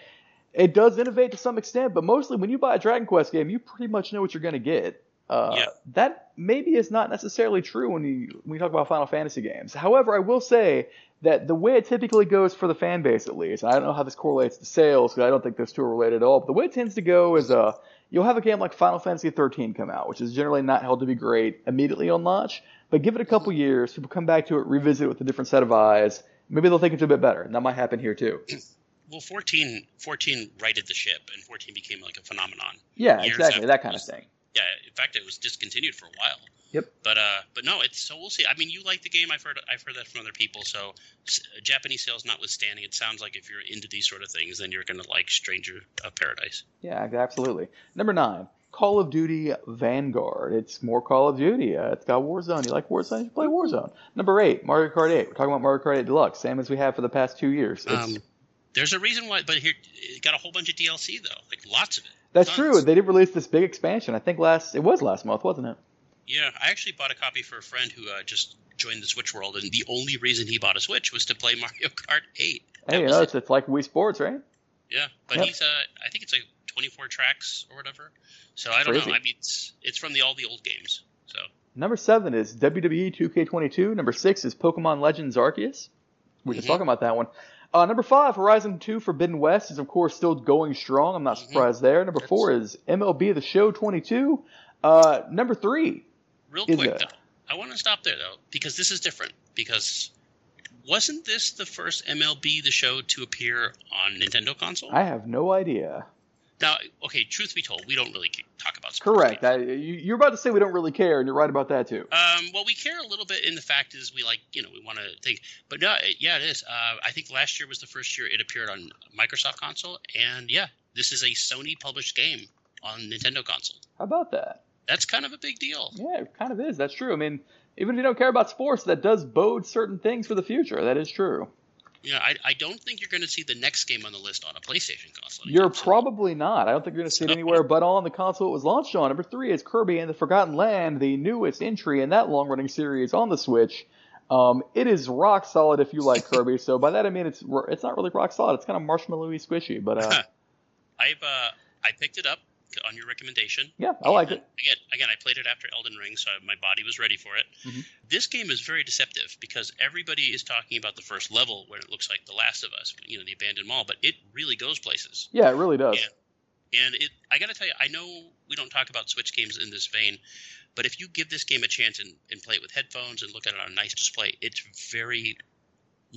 it does innovate to some extent, but mostly when you buy a Dragon Quest game, you pretty much know what you're going to get. Uh, Yeah. That maybe is not necessarily true when you when you talk about Final Fantasy games. However, I will say that the way it typically goes for the fan base, at least, and I don't know how this correlates to sales because I don't think those two are related at all. But the way it tends to go is uh, you'll have a game like Final Fantasy 13 come out, which is generally not held to be great immediately on launch, but give it a couple years, people come back to it, revisit it with a different set of eyes. Maybe they'll think it's a bit better. And that might happen here too. *clears throat* well 14 14 righted the ship and 14 became like a phenomenon Yeah, exactly, that kind of thing. Yeah in fact it was discontinued for a while Yep. but uh but no it's so we'll see i mean you like the game i've heard i've heard that from other people so s- japanese sales notwithstanding it sounds like if you're into these sort of things then you're gonna like stranger of paradise Yeah, absolutely. Number nine, Call of Duty Vanguard. It's more Call of Duty. Uh, it's got Warzone. You like Warzone? You play Warzone. Number eight, Mario Kart 8. We're talking about Mario Kart 8 Deluxe, same as we have for the past two years. It's, um there's a reason why but here it got a whole bunch of dlc though like lots of it that's tons. true. They did release this big expansion. I think last it was last month, wasn't it? yeah i actually bought a copy for a friend who uh, just joined the switch world and the only reason he bought a switch was to play *laughs* mario kart 8 That Hey, you know, it. it's, it's like Wii Sports, right? Yeah, but Yep. he's uh, I think it's like 24 tracks or whatever. So I don't Crazy. know. I mean, it's it's from the all the old games. So Number seven is WWE 2K22. Number six is Pokemon Legends Arceus. We were just Mhm. talking about that one. Uh, number five, Horizon 2 Forbidden West is of course still going strong. I'm not Mhm. surprised there. Number That's- four is MLB The Show 22. Uh, number three, real quick, it? though, I want to stop there though because this is different. Because wasn't this the first MLB the Show to appear on Nintendo console? I have no idea. Now, okay, truth be told, we don't really talk about sports Correct. I, you, you're about to say we don't really care, and you're right about that too. Um, well, we care a little bit in the fact is we like you know we want to think, but no, it, yeah, it is. Uh, I think last year was the first year it appeared on Microsoft console, and yeah, this is a Sony published game on Nintendo console. How about that? That's kind of a big deal. Yeah, it kind of is. That's true. I mean, even if you don't care about sports, that does bode certain things for the future. That is true. Yeah, I, I don't think you're going to see the next game on the list on a PlayStation console. You're probably not. I don't think you're going to see it anywhere but on the console it was launched on. Number three is Kirby and the Forgotten Land, the newest entry in that long-running series on the Switch. Um, it is rock solid if you like *laughs* Kirby. So by that I mean it's it's not really rock solid. It's kind of marshmallowy squishy, but uh, *laughs* I've uh, I picked it up on your recommendation. yeah, I like And it. Again, again, I played it after Elden Ring, so my body was ready for it. Mhm. This game is very deceptive because everybody is talking about the first level where it looks like The Last of Us, you know, the abandoned mall, but it really goes places. Yeah, it really does. Yeah. And it, I got to tell you, I know we don't talk about Switch games in this vein, but if you give this game a chance and, and play it with headphones and look at it on a nice display, it's very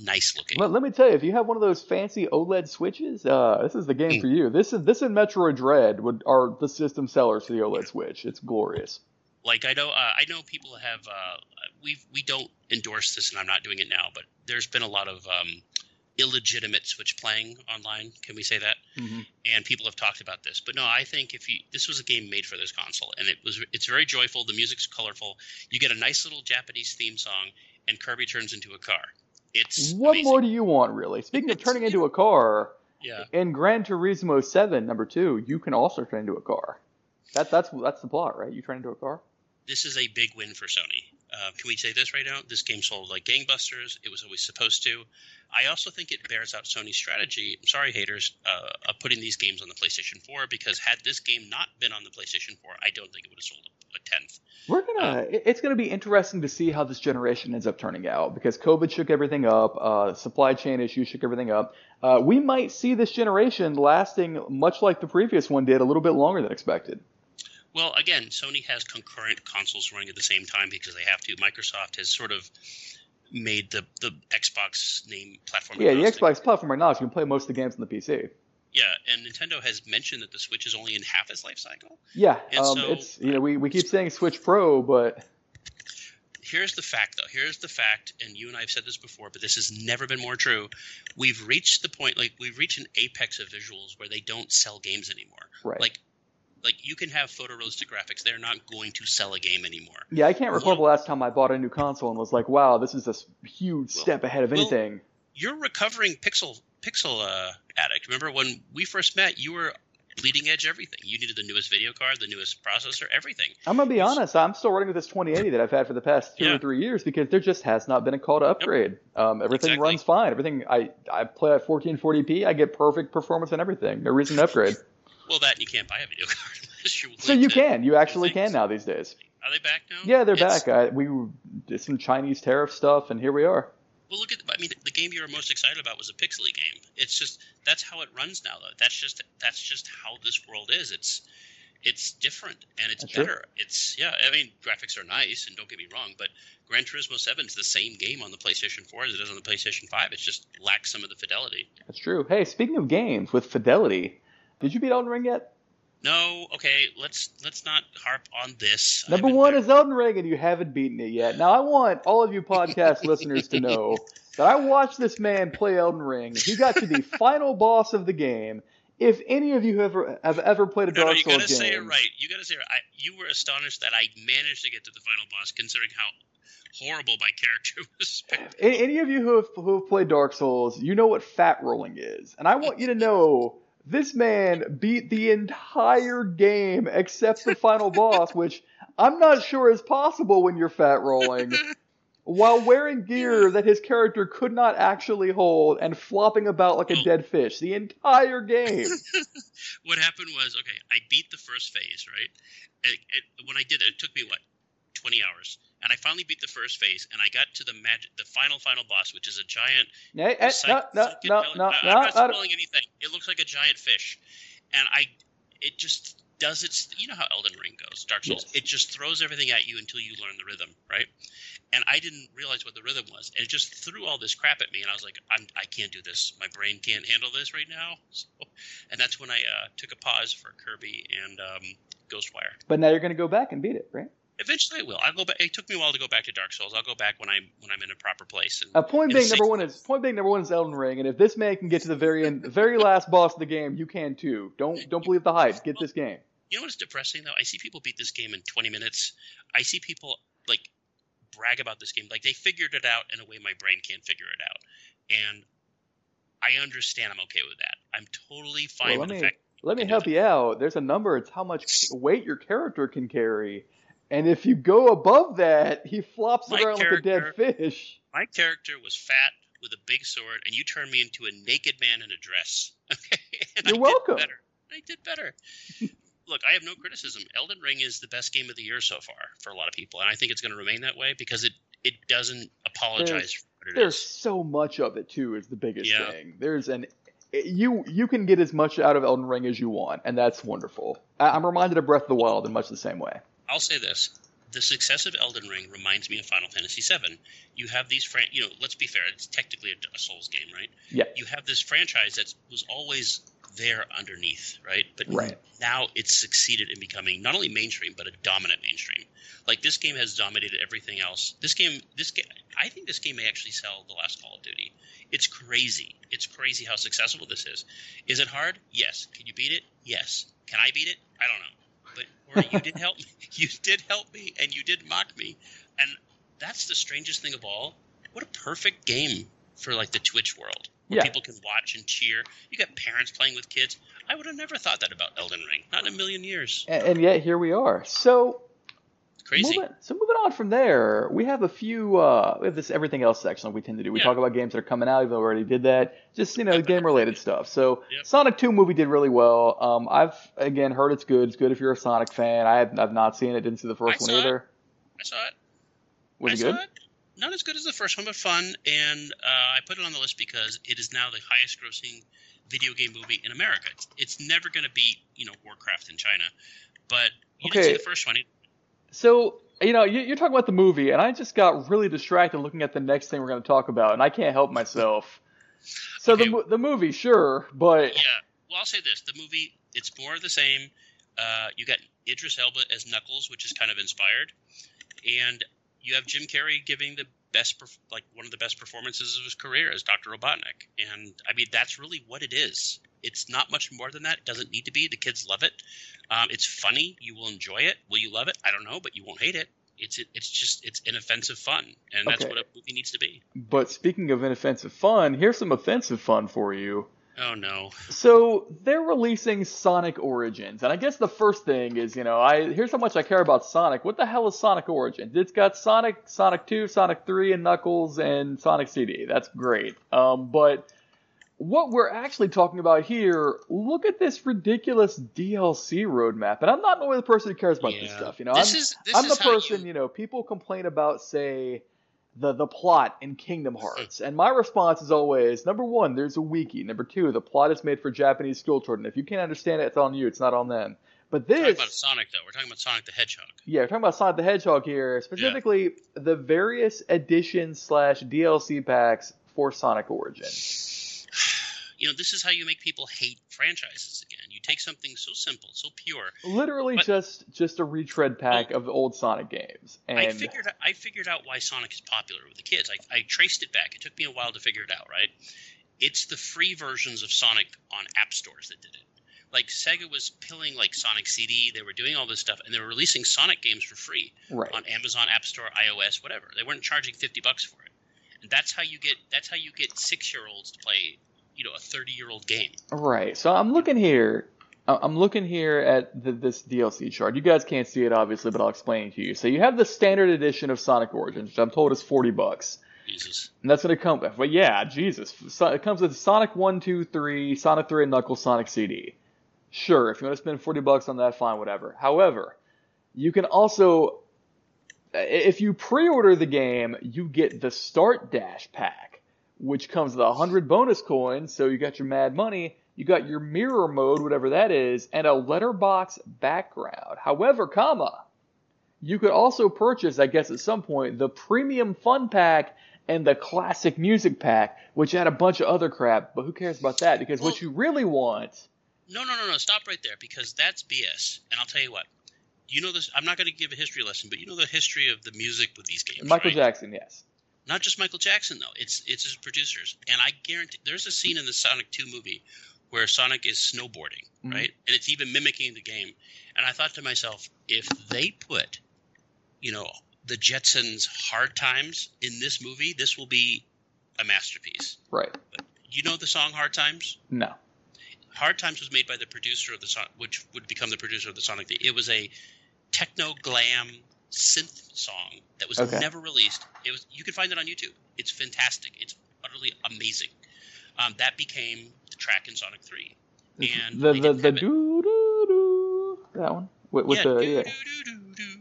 nice looking. Let, let me tell you, if you have one of those fancy OLED switches, uh, this is the game Hmm. for you. This is this and Metroid Dread would are the system sellers for the OLED Switch. It's glorious. like I know uh, I know people have uh, we we don't endorse this and I'm not doing it now, but there's been a lot of um, illegitimate Switch playing online. Can we say that? Mhm. And people have talked about this, but no, I think if you this was a game made for this console, and it was it's very joyful. The music's colorful. You get a nice little Japanese theme song, and Kirby turns into a car. It's What amazing. more do you want, really? Speaking of turning into a car, Yeah, in Gran Turismo 7, number two, you can also turn into a car. That, that's that's the plot, right? You turn into a car. this is a big win for Sony. Uh, can we say this right now? This game sold like gangbusters. It was always supposed to. I also think it bears out Sony's strategy. I'm sorry, haters, uh, of putting these games on the PlayStation 4 because had this game not been on the PlayStation 4, I don't think it would have sold a, a tenth. We're gonna. it- it's gonna be interesting to see how this generation ends up turning out because COVID shook everything up. Uh, supply chain issues shook everything up. Uh, we might see this generation lasting much like the previous one did, a little bit longer than expected. Well, again, Sony has concurrent consoles running at the same time because they have to. Microsoft has sort of made the, the Xbox name platform. Yeah, the. Xbox platform right now, you can play most of the games on the PC. Yeah, and Nintendo has mentioned that the Switch is only in half its life cycle. Yeah, And um, so- it's you know we, we keep saying Switch Pro, but here's the fact though here's the fact and you and i have said this before but this has never been more true we've reached the point like we've reached an apex of visuals where they don't sell games anymore right. like like you can have photorealistic graphics they're not going to sell a game anymore yeah, I can't recall the last time I bought a new console and was like, wow, this is a huge Well- step ahead of well, anything. you're recovering pixel pixel uh, addict remember when we first met you were bleeding edge everything you needed the newest video card the newest processor everything I'm gonna be honest. I'm still running with this 2080 that I've had for the past two Yeah. or three years because there just has not been a call to upgrade. Um, everything Exactly. runs fine. Everything I I play at 1440p. I get perfect performance and everything. No reason to upgrade. Well that you can't buy a video *laughs* card unless you're so you can. You actually can now these days. are they back now Yeah, they're It's- back. I, we did some Chinese tariff stuff, and here we are. Well, look at. I mean, the game you were most excited about was a pixely game. It's just that's how it runs now, though. That's just that's just how this world is. It's it's different and it's That's better. It's yeah. I mean, graphics are nice, and don't get me wrong, but Gran Turismo Seven is the same game on the PlayStation Four as it is on the PlayStation Five. It just lacks some of the fidelity. That's true. Hey, speaking of games with fidelity, did you beat Elden Ring yet? No, okay, let's let's not harp on this. Number one very- is Elden Ring, and you haven't beaten it yet. Now, I want all of you podcast *laughs* listeners to know that I watched this man play Elden Ring. He got to the *laughs* final boss of the game. If any of you have ever, have ever played a No, no, Dark you Souls gotta game, say it right. You gotta say it. I, you were astonished that I managed to get to the final boss, considering how horrible my character *laughs* was. any of you who have, who have played Dark Souls, you know what fat rolling is. And I want you to know this man beat the entire game except the final *laughs* boss, which I'm not sure is possible when you're fat rolling. *laughs* while wearing gear that his character could not actually hold and flopping about like a Well- dead fish the entire game. *laughs* what happened was okay i beat the first phase right it, it, when i did it it took me what 20 hours and i finally beat the first phase and i got to the magic the final final boss which is a giant Hey, hey, psych- no, no, no, no, no, i'm not no, spoiling anything. It looks like a giant fish. And i it just does its you know how elden ring goes dark souls. Yes. it just throws everything at you until you learn the rhythm right? And i didn't realize what the rhythm was. And it just threw all this crap at me and i was like I'm, i can't do this. My brain can't handle this right now. *laughs* So, and that's when i uh, took a pause for kirby and um, ghostwire. But now you're going to go back and beat it, right? Eventually i will i'll go back it took me a while to go back to dark souls i'll go back when i'm when i'm in a proper place and Uh, point In being, number one is point being number one is Elden Ring, and if this man can get to the very end, the very last boss of the game, you can too. Don't don't believe the hype. Get this game. You know what's depressing though? I see people beat this game in 20 minutes. I see people like brag about this game. Like they figured it out in a way my brain can't figure it out, and I understand. I'm okay with that. I'm totally fine Well, with let the me fact. let me help you out. There's a number. It's how much weight your character can carry, and if you go above that, he flops My around like a dead fish. My character was fat with a big sword, and you turned me into a naked man in a dress. *laughs* Okay, and You're I welcome. Did better. I did better. *laughs* Look, I have no criticism. Elden Ring is the best game of the year so far for a lot of people, and I think it's going to remain that way because it it doesn't apologize for what it There's is. so much of it too. Is the biggest Yeah. thing. There's an you you can get as much out of Elden Ring as you want, and that's wonderful. I'm reminded of Breath of the Wild in much the same way. I'll say this: the success of Elden Ring reminds me of Final Fantasy VII. You have these, fran- you know, let's be fair; it's technically a, a Souls game, right? Yeah. You have this franchise that was always there underneath, right? But Right. now it's succeeded in becoming not only mainstream but a dominant mainstream. Like this game has dominated everything else. This game, this game, I think this game may actually sell the last Call of Duty. It's crazy. It's crazy how successful this is. Is it hard? Yes. Can you beat it? Yes. Can I beat it? I don't know. But you did help me. *laughs* You did help me, and you did mock me, and that's the strangest thing of all. What a perfect game for like the Twitch world, where Yeah. people can watch and cheer. You got parents playing with kids. I would have never thought that about Elden Ring. Not in a million years. And, and yet here we are. So Crazy. Moving, so moving on from there, we have a few. Uh, we have this everything else section like we tend to do. We Yeah. talk about games that are coming out, even though we already did that. Just you know, *laughs* game related stuff. So Yep. Sonic 2 movie did really well. Um, I've again heard it's good. It's good if you're a Sonic fan. I have, I've not seen it. Didn't see the first I one saw it. either. I saw it. Was I it saw good? it. Not as good as the first one, but fun. And uh, I put it on the list because it is now the highest grossing video game movie in America. It's, it's never going to beat, you know, Warcraft in China. But you didn't see Okay. the first one. So you know, you, you're talking about the movie, and I just got really distracted looking at the next thing we're going to talk about, and I can't help myself. So the Okay. mo- the movie, sure, but Yeah. Well, I'll say this: the movie, it's more of the same. Uh, you got Idris Elba as Knuckles, which is kind of inspired, and you have Jim Carrey giving the best, like one of the best performances of his career as Doctor Robotnik. And I mean, that's really what it is. It's not much more than that. It doesn't need to be. The kids love it. Um, it's funny. You will enjoy it. Will you love it? I don't know, but you won't hate it. It's it, it's just it's inoffensive fun, and that's Okay. what a movie needs to be. but speaking of inoffensive fun, here's some offensive fun for you. Oh no. So they're releasing Sonic Origins, and I guess the first thing is, you know, I here's how much I care about Sonic. What the hell is Sonic Origins? It's got Sonic, Sonic 2, Sonic 3, and Knuckles, and Sonic CD. That's great. Um, but what we're actually talking about here, look at this ridiculous DLC roadmap. And I'm not normally the person who cares about this stuff. You know, This I'm, is- this I'm is the person, you- you know, people complain about, say, the the plot in Kingdom *laughs* Hearts. And my response is always number one, there's a wiki. Number two, the plot is made for Japanese school children. If you can't understand it, it's on you. It's not on them. But We're talking about Sonic though. We're talking about Sonic the Hedgehog. yeah, we're talking about Sonic the Hedgehog here, specifically the various editions slash DLC packs for Sonic Origins. You know, this is how you make people hate franchises again. You take something so simple, so pure. Literally But- just just a retread pack oh. of the old Sonic games. And I figured I figured out why Sonic is popular with the kids. I, I traced it back. It took me a while to figure it out. Right? It's the free versions of Sonic on app stores that did it. Like Sega was pilling like Sonic CD. They were doing all this stuff, and they were releasing Sonic games for free right. on Amazon App Store, iOS, whatever. They weren't charging fifty bucks for it. And that's how you get that's how you get six year olds to play, you know, a thirty year old game. Right. So I'm looking here. I- I'm looking here at the, this DLC chart. You guys can't see it obviously, but I'll explain it to you. So you have the standard edition of Sonic Origins, which I'm told is 40 bucks. Jesus. And that's going to come with. But yeah, Jesus. So it comes with Sonic 1, 2, 3, Sonic 3 and Knuckles, Sonic CD. Sure, if you want to spend 40 bucks on that, fine, whatever. However, you can also, if you pre-order the game, you get the Start Dash pack, which comes with 100 bonus coins, so you got your mad money, you got your mirror mode, whatever that is, and a letterbox background. However, comma, you could also purchase, I guess at some point, the premium fun pack and the classic music pack, which had a bunch of other crap, but who cares about that? Because what you really want, No, no, no, no. Stop right there because that's BS. And I'll tell you what. You know this. I'm not going to give a history lesson, but you know the history of the music with these games. Michael right? Jackson, yes. Not just Michael Jackson though. It's it's his producers, and I guarantee there's a scene in the Sonic 2 movie where Sonic is snowboarding, Mhm. right? And it's even mimicking the game. And I thought to myself, if they put, you know, the Jetzons' hard times in this movie, this will be a masterpiece. Right. You know the song Hard Times? No. Hard Times was made by the producer of the song, which would become the producer of the Sonic. It was a techno glam synth song that was Okay. never released. It was you can find it on YouTube. It's fantastic. It's utterly amazing. Um, that became the track in Sonic Three. And the the the doo doo doo that one with, with yeah, the yeah.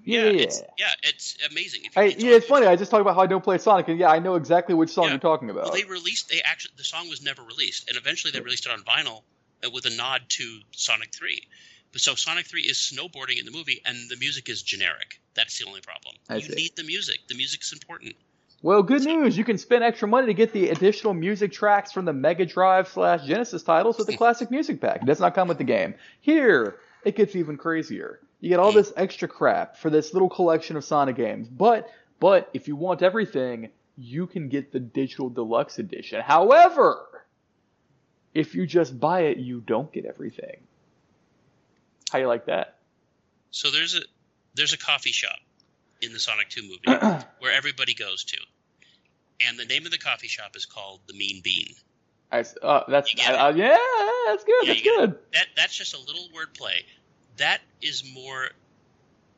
Yeah, yeah, yeah, it's, yeah. it's amazing. I, it's yeah, it's funny. I just talked about how I don't play Sonic, and yeah, I know exactly which song Yeah. you're talking about. Well, they released. They actually the song was never released, and eventually they released it on vinyl uh, with a nod to Sonic Three. So Sonic Three is snowboarding in the movie, and the music is generic. That's the only problem. I you see. need the music. The music's important. Well, good news. You can spend extra money to get the additional music tracks from the Mega Drive slash Genesis titles with the hmm. classic music pack. It does not come with the game. Here, it gets even crazier. You get all hmm. this extra crap for this little collection of Sonic games. But, but if you want everything, you can get the digital deluxe edition. However, if you just buy it, you don't get everything. How you like that? So there's a there's a coffee shop in the Sonic Two movie *clears throat* where everybody goes to, and the name of the coffee shop is called the Mean Bean. I, uh, that's get uh, yeah, that's good. Yeah, that's it. good. That that's just a little wordplay. That is more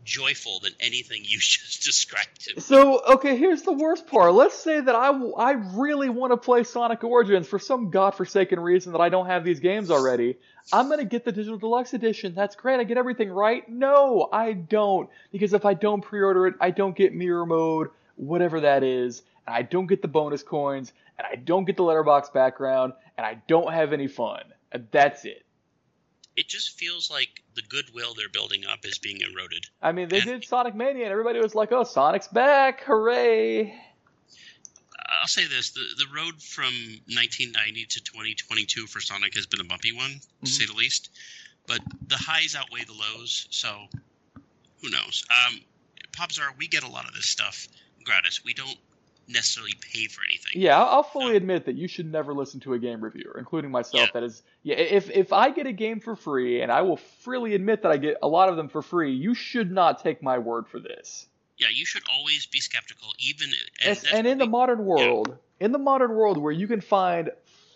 joyful than anything *laughs* you just described to me. So, okay, here's the worst part. Let's say that I, I really want to play Sonic Origins for some godforsaken reason that I don't have these games *laughs* already. I'm going to get the Digital Deluxe Edition. That's great. I get everything right. No, I don't. Because if I don't pre order it, I don't get Mirror Mode, whatever that is, and I don't get the bonus coins, and I don't get the letterbox background, and I don't have any fun. And that's it. It just feels like the goodwill they're building up is being eroded. I mean, they And- did Sonic Mania, and everybody was like, oh, Sonic's back. Hooray. I'll say this: the the road from 1990 to 2022 for Sonic has been a bumpy one, Mm-hmm. to say the least. But the highs outweigh the lows, so who knows? Um, Popzara, we get a lot of this stuff gratis. We don't necessarily pay for anything. Yeah, I'll I'll fully admit that you should never listen to a game reviewer, including myself. Yeah. That is, yeah, if if I get a game for free, and I will freely admit that I get a lot of them for free, you should not take my word for this. Yeah, you should always be skeptical, even and, And, that's and in the we- modern world, in the modern world where you can find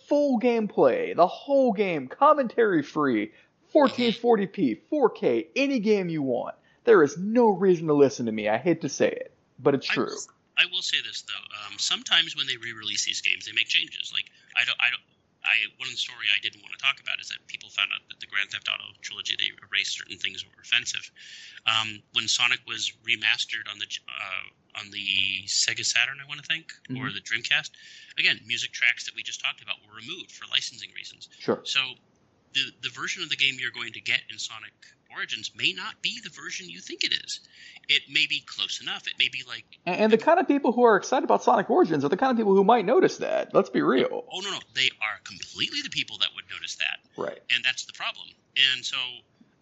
full gameplay, the whole game, commentary free, 1440p, 4K, any game you want, there is no reason to listen to me. I hate to say it, but it's I true. will, I will say this though. Um, sometimes when they re-release these games, they make changes. Like I don't, I don't, I one of the story I didn't want to talk about is that people found out that the Grand Theft Auto trilogy they erased certain things that were offensive. Um, when Sonic was remastered on the uh, on the Sega Saturn, I want to think, or the Dreamcast, again, music tracks that we just talked about were removed for licensing reasons. Sure. So the the version of the game you're going to get in Sonic Origins may not be the version you think it is. It may be close enough. It may be like And, and the kind of people who are excited about Sonic Origins are the kind of people who might notice that. Let's be real. Oh no, no, they are completely the people that would notice that, Right. and that's the problem. And so,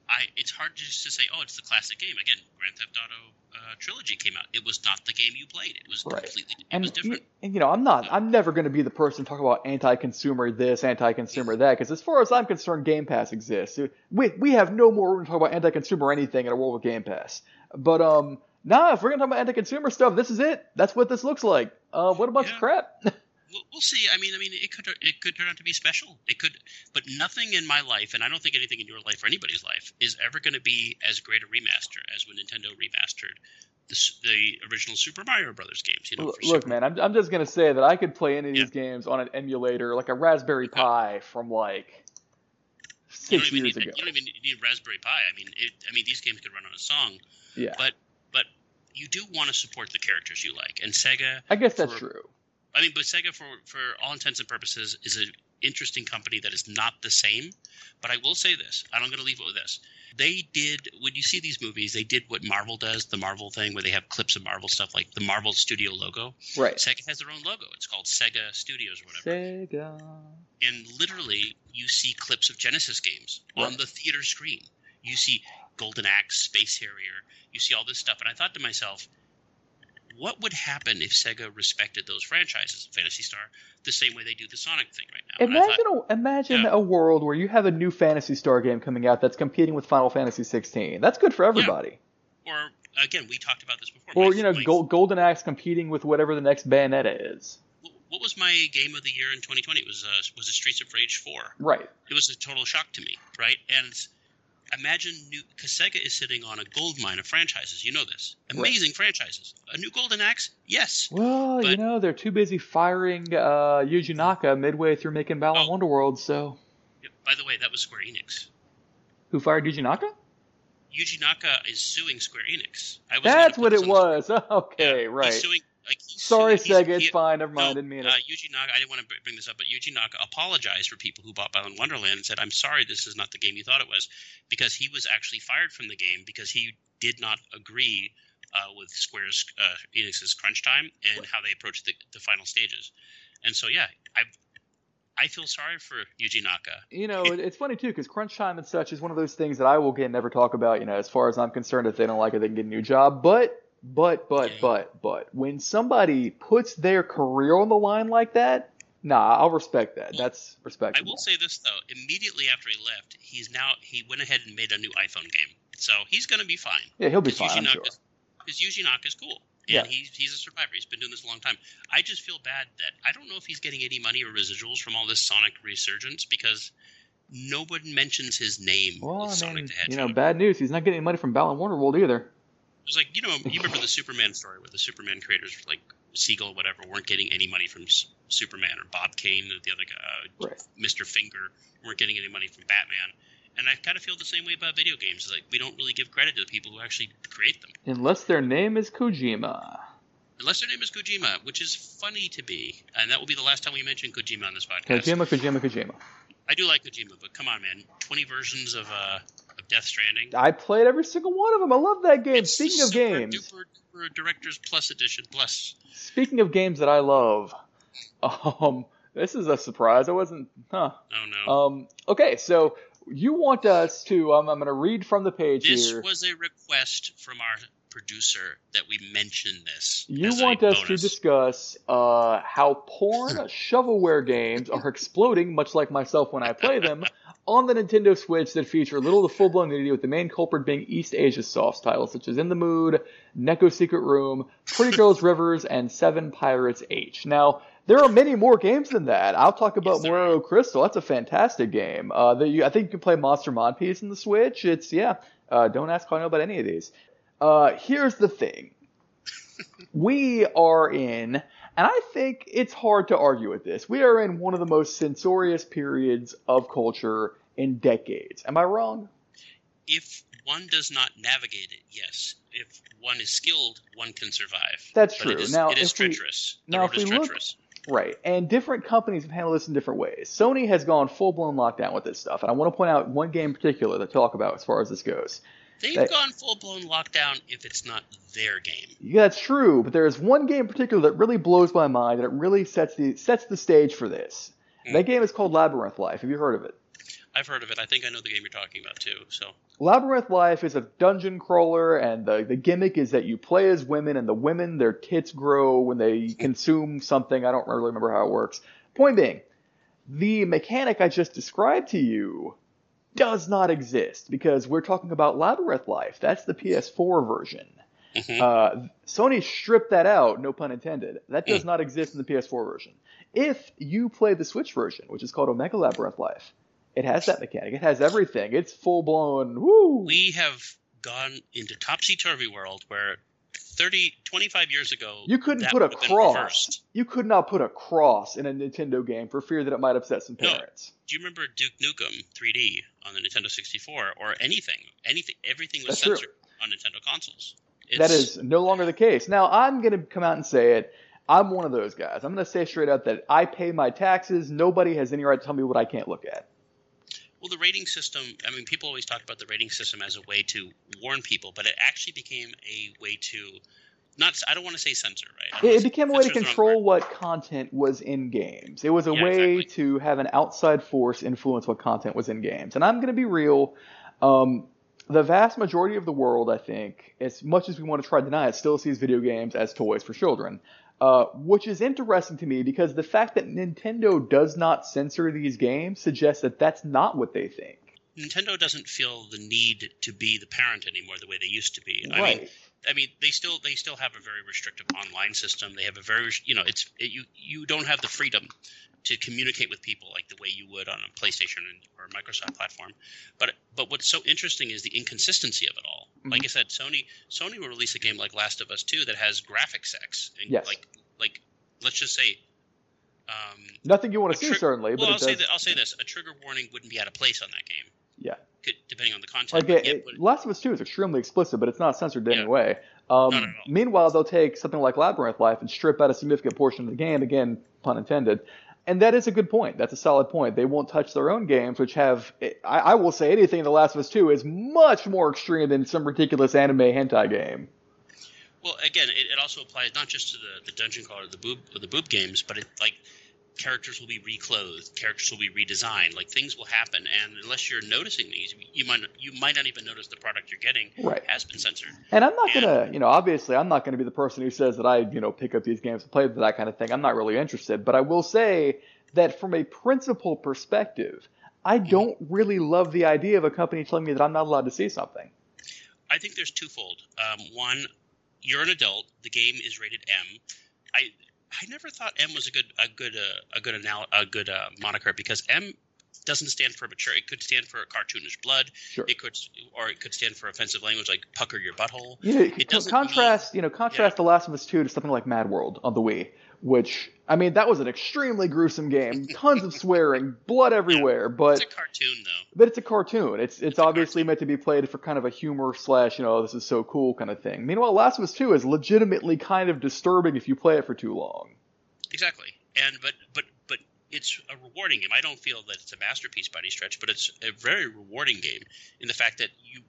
I it's hard just to say, oh, it's the classic game again. Grand Theft Auto uh, trilogy came out. It was not the game you played. It was Right. completely. It And, was different. and you know, I'm not. I'm never going to be the person to talk about anti-consumer this, anti-consumer that, because as far as I'm concerned, Game Pass exists. We we have no more room to talk about anti-consumer anything in a world with Game Pass. But um, nah, if we're gonna talk about anti-consumer stuff, this is it. That's what this looks like. Uh, what a bunch Yeah. of crap. *laughs* We'll, we'll see. I mean, I mean, it could it could turn out to be special. It could, but nothing in my life, and I don't think anything in your life or anybody's life, is ever going to be as great a remaster as when Nintendo remastered the, the original Super Mario Brothers games. You know, Look, Super- man, I'm I'm just gonna say that I could play any of these games on an emulator, like a Raspberry Pi from like you don't six even years need, ago. You don't even need Raspberry Pi. I mean, it, I mean, these games could run on a song, Yeah, but but you do want to support the characters you like, and Sega. I guess that's for- true. I mean, but Sega, for for all intents and purposes, is an interesting company that is not the same. But I will say this, and I'm going to leave it with this: they did when you see these movies, they did what Marvel does, the Marvel thing, where they have clips of Marvel stuff, like the Marvel Studio logo. Right. Sega has their own logo. It's called Sega Studios or whatever. Sega. and literally you see clips of Genesis games on the theater screen. You see Golden Axe, Space Harrier. You see all this stuff, and I thought to myself, what would happen if Sega respected those franchises, Phantasy Star, the same way they do the Sonic thing right now? Imagine thought, a, imagine Yeah. a world where you have a new Phantasy Star game coming out that's competing with Final Fantasy 16. That's good for everybody. or again, we talked about this before. Or My- you know, my- Gol- Golden Axe competing with whatever the next Bayonetta is. What was my game of the year in 2020? It was uh, was it Streets of Rage 4. Right. It was a total shock to me, right? And imagine new because Sega is sitting on a gold mine of franchises. You know this, amazing franchises. A new Golden Axe, yes. Well, you know, they're too busy firing uh, Yuji Naka midway through making Balan Oh. Wonderworld. So, By the way, that was Square Enix. who fired Yuji Naka? Yuji Naka is suing Square Enix. I was That's what it this on the- was. *laughs* Okay, Yeah, right. He's suing, like, Sorry, Sega. It's he- fine. Never mind. No, Didn't mean uh, it. Yuji Naka. I didn't want to bring this up, but Yuji Naka apologized for people who bought Balan Wonderland and said, "I'm sorry, this is not the game you thought it was," because he was actually fired from the game because he did not agree uh, with Square's uh, Enix's crunch time and how they approached the, the final stages. And so, yeah, I I feel sorry for Yuji Naka. you know, *laughs* it's funny too because crunch time and such is one of those things that I will get never talk about. You know, as far as I'm concerned, if they don't like it, they can get a new job. But, but, but, Yeah. but, but, when somebody puts their career on the line like that, nah, I'll respect that. That's respect. I will say this though: immediately after he left, he's now he went ahead and made a new iPhone game, so he's going to be fine. yeah, he'll be fine. I'm sure. Because Yuji is cool. And Yeah. he's, he's a survivor. He's been doing this a long time. I just feel bad that I don't know if he's getting any money or residuals from all this Sonic resurgence because no one mentions his name Well, with I Sonic mean, you know, bad news. He's not getting any money from Balan Wonderworld either. It was like, you know, you remember the Superman story where the Superman creators, like Siegel or whatever, weren't getting any money from S- Superman or Bob Kane, the other guy, uh, Right. Mr. Finger, weren't getting any money from Batman. And I kind of feel the same way about video games. Like, we don't really give credit to the people who actually create them. Unless their name is Kojima. Unless their name is Kojima, which is funny to be. And that will be the last time we mention Kojima on this podcast. Kojima, Kojima, Kojima. I do like Kojima, but come on, man. 20 versions of, uh, of Death Stranding. I played every single one of them. I love that game. It's Speaking of games, Duper, duper Directors Plus Edition Plus. speaking of games that I love, um, this is a surprise. I wasn't, huh? Oh, no. Um, okay, so you want us to? Um, I'm going to read from the page This here. was a request from our producer that we mention this. You want us to discuss uh, how porn *laughs* shovelware games are exploding, much like myself when I play them, on the Nintendo Switch that feature little to full-blown nudity, with the main culprit being eastasiasoft titles such as In the Mood, Neko Secret Room, Pretty *laughs* Girls Rivers, and Seven Pirates H. Now, there are many more games than that. I'll talk about Yes, Crystal. That's a fantastic game. Uh, that you, I think you can play Monster Mod Piece in the Switch. It's yeah. Uh, don't ask how I know about any of these. Uh, here's the thing. *laughs* we are in, and I think it's hard to argue with this. We are in one of the most censorious periods of culture in decades. Am I wrong? If one does not navigate it, yes. If one is skilled, one can survive. That's But true. is- Now, it is we- treacherous. The now, road if is we look- treacherous. Right. And different companies have handled this in different ways. Sony has gone full blown lockdown with this stuff, and I want to point out one game in particular to talk about as far as this goes. They've that- gone full blown lockdown if it's not their game. Yeah, that's true, but there is one game in particular that really blows my mind, and it really sets the sets the stage for this. Hmm. That game is called Labyrinth Life. Have you heard of it? I've heard of it. I think I know the game you're talking about too. So Labyrinth Life is a dungeon crawler, and the, the gimmick is that you play as women, and the women, their tits grow when they *laughs* consume something. I don't really remember how it works. Point being, the mechanic I just described to you does not exist because we're talking about Labyrinth Life. That's the PS4 version. mhm. Uh, Sony stripped that out, no pun intended. That does not exist in the PS4 version. If you play the Switch version, which is called Omega Labyrinth Life, it has that mechanic. It has everything. It's full blown. Woo! we have gone into topsy turvy world where 30, 25 years ago, You couldn't that put a would have been cross. You could not put a cross in a Nintendo game for fear that it might upset some No. parents. Do you remember Duke Nukem 3D on the Nintendo 64 or anything? Anything, everything was That's true. censored on Nintendo consoles. That It's- is no longer the case. Now, I'm going to come out and say it. I'm one of those guys. I'm going to say straight up that I pay my taxes. Nobody has any right to tell me what I can't look at. Well, the rating system, I mean, people always talk about the rating system as a way to warn people, but it actually became a way to not, I don't want to say censor, right? It, it became a way to censor's the wrong control what content was in games. It was a Yeah, way exactly. to have an outside force influence what content was in games. And I'm going to be real. Um, the vast majority of the world, I think, as much as we want to try to deny it, still sees video games as toys for children. Uh, which is interesting to me because the fact that Nintendo does not censor these games suggests that that's not what they think. Nintendo doesn't feel the need to be the parent anymore the way they used to be. I right. mean, I mean, they still they still have a very restrictive online system. They have a very you know it's it, you you don't have the freedom to communicate with people like the way you would on a PlayStation or a Microsoft platform. But but what's so interesting is the inconsistency of it all. Mm-hmm. Like I said, Sony Sony will release a game like Last of Us Two that has graphic sex and yes. like like let's just say. Um, Nothing you want to see, certainly. Well, I'll say that, I'll say this: a trigger warning wouldn't be out of place on that game. Yeah depending on the content. Like it, it, Last of Us Two is extremely explicit, but it's not censored in yeah. any way. Um, meanwhile, they'll take something like Labyrinth Life and strip out a significant portion of the game. Again, pun intended. And that is a good point. That's a solid point. They won't touch their own games, which have, I, I will say, anything in The Last of Us 2 is much more extreme than some ridiculous anime hentai game. Well, again, it, it also applies not just to the, the dungeon crawler, the boob, the boob games, but it like characters will be reclothed, characters will be redesigned, like things will happen, and unless you're noticing these, you might you might not even notice the product you're getting right. has been censored. And I'm not and, gonna, you know, obviously I'm not gonna be the person who says that I, you know, pick up these games and play that kind of thing. I'm not really interested, but I will say that from a principle perspective, I mm-hmm. don't really love the idea of a company telling me that I'm not allowed to see something. I think there's twofold. Um, one, you're an adult. The game is rated M. I I never thought M was a good a good uh, a good anal- a good uh, moniker because M doesn't stand for mature. It could stand for cartoonish blood. Sure. It could, or it could stand for offensive language like pucker your butthole. Yeah, it doesn't contrast. Mean, you know, contrast yeah. The Last of Us Two to something like Mad World on the Wii, which I mean, that was an extremely gruesome game. Tons of swearing, blood everywhere. Yeah, but it's a cartoon, though. But it's a cartoon. It's it's, it's obviously meant to be played for kind of a humor slash, you know, this is so cool kind of thing. Meanwhile, Last of Us Two is legitimately kind of disturbing if you play it for too long. Exactly, and but but but it's a rewarding game. I don't feel that it's a masterpiece by any stretch, but it's a very rewarding game in the fact that you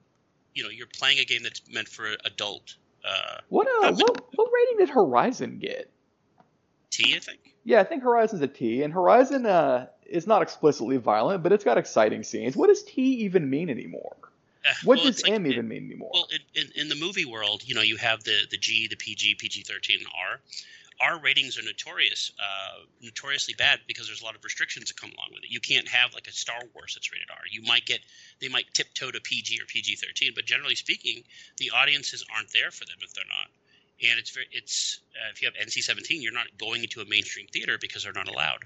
you know you're playing a game that's meant for adult. Uh, what uh, what what rating did Horizon get? T, I think. Yeah, I think Horizon's a T, and Horizon uh, is not explicitly violent, but it's got exciting scenes. What does T even mean anymore? Uh, what well, does like, M even mean anymore? Well, in, in, in, the movie world, you know, you have the the G, the PG, PG thirteen, and R. Our ratings are notorious, uh, notoriously bad because there's a lot of restrictions that come along with it. You can't have like a Star Wars that's rated R. You might get they might tiptoe to PG or PG thirteen, but generally speaking, the audiences aren't there for them if they're not. And it's very it's uh, if you have NC seventeen, you're not going into a mainstream theater because they're not allowed.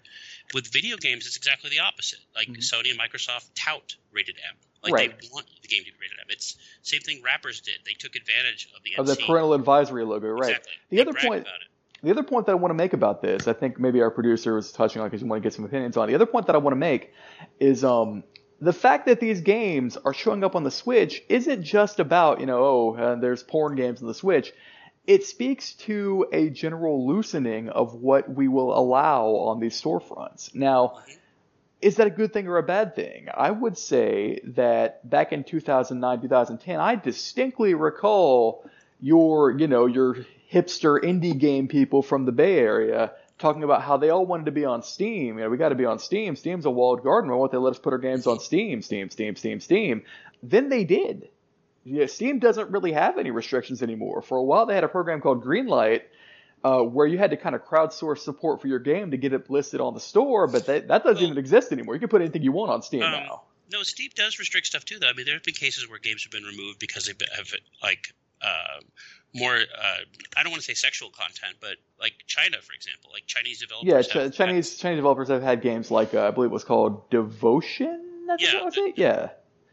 With video games, it's exactly the opposite. Like mm-hmm. Sony and Microsoft tout rated M. Like right. they want the game to be rated M. It's same thing rappers did. They took advantage of the of NC. the parental advisory logo, right? Exactly. The they other point the other point that I want to make about this, I think maybe our producer was touching on because you want to get some opinions on. The other point that I want to make is um, the fact that these games are showing up on the Switch isn't just about, you know, oh, uh, there's porn games on the Switch. It speaks to a general loosening of what we will allow on these storefronts. Now, is that a good thing or a bad thing? I would say that back in 2009, 2010, I distinctly recall your, you know, your hipster indie game people from the Bay Area talking about how they all wanted to be on Steam. You know, we got to be on Steam. Steam's a walled garden. Why won't they let us put our games on Steam? Steam, Steam, Steam, Steam. Then they did. Yeah, Steam doesn't really have any restrictions anymore. For a while, they had a program called Greenlight, uh, where you had to kind of crowdsource support for your game to get it listed on the store, but that, that doesn't well, even exist anymore. You can put anything you want on Steam um, now. No, Steam does restrict stuff too, though. I mean, there have been cases where games have been removed because they have like uh, more uh, I don't want to say sexual content, but like China, for example, like Chinese developers. Yeah, Ch- Chinese had, Chinese developers have had games like uh, I believe it was called Devotion. That's yeah, it? yeah.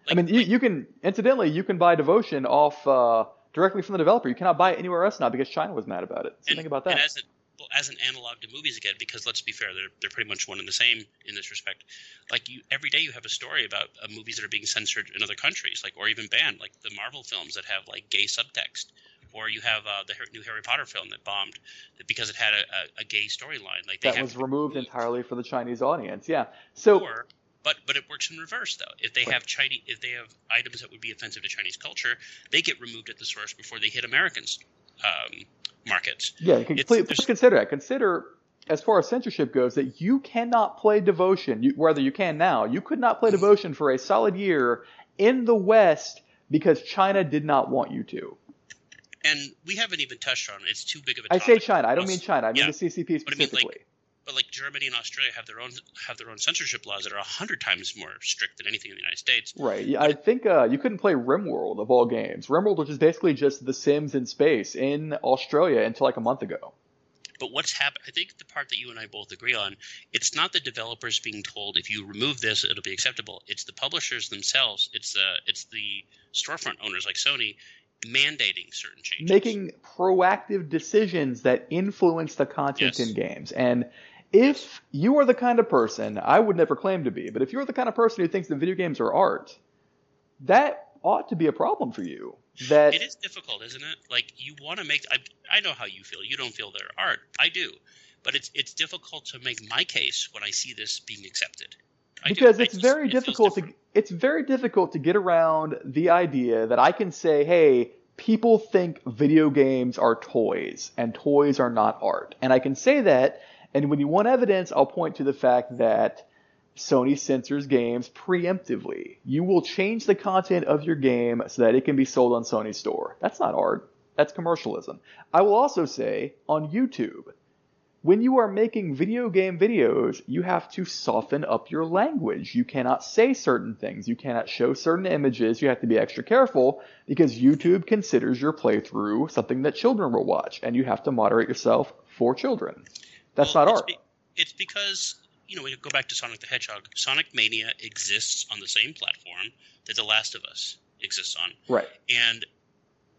Like, I mean, you, you can incidentally you can buy Devotion off uh, directly from the developer. You cannot buy it anywhere else now because China was mad about it. So and, think about that. And as, a, as an analog to movies again, because let's be fair, they're they're pretty much one and the same in this respect. Like you, every day you have a story about uh, movies that are being censored in other countries, like or even banned, like the Marvel films that have like gay subtext or you have uh, the new Harry Potter film that bombed because it had a, a, a gay storyline. Like that was removed entirely for the Chinese audience. Yeah. So. Or, but but it works in reverse though. If they have Chinese, if they have items that would be offensive to Chinese culture, they get removed at the source before they hit Americans um, markets. Yeah, you can please, consider that. Consider as far as censorship goes, that you cannot play Devotion, you, whether you can now, you could not play Devotion for a solid year in the West because China did not want you to and we haven't even touched on it. It's too big of a topic. I say China. I don't mean China. I mean yeah. the CCP specifically. I mean, like, but like Germany and Australia have their own have their own censorship laws that are a hundred times more strict than anything in the United States. Right. Yeah, I think uh, you couldn't play RimWorld of all games. RimWorld, which is basically just The Sims in space, in Australia until like a month ago. But what's happened? I think the part that you and I both agree on, it's not the developers being told if you remove this, it'll be acceptable. It's the publishers themselves. It's the it's the storefront owners like Sony mandating certain changes, making proactive decisions that influence the content Yes. in games. And if you are the kind of person, I would never claim to be, but if you're the kind of person who thinks that video games are art, that ought to be a problem for you. That It is difficult, isn't it? Like you want to make. I, I know how you feel. You don't feel they're art. I do, but it's it's difficult to make my case when I see this being accepted. I do. because I it's just- very it difficult to it's very difficult to get around the idea that I can say, hey, people think video games are toys and toys are not art. And I can say that and when you want evidence, I'll point to the fact that Sony censors games preemptively. You will change the content of your game so that it can be sold on Sony's store. That's not art. That's commercialism. I will also say on YouTube, when you are making video game videos, you have to soften up your language. You cannot say certain things. You cannot show certain images. You have to be extra careful because YouTube considers your playthrough something that children will watch, and you have to moderate yourself for children. That's Well, not it's art. be- it's because you know we go back to Sonic the Hedgehog. Sonic Mania exists on the same platform that The Last of Us exists on, right. and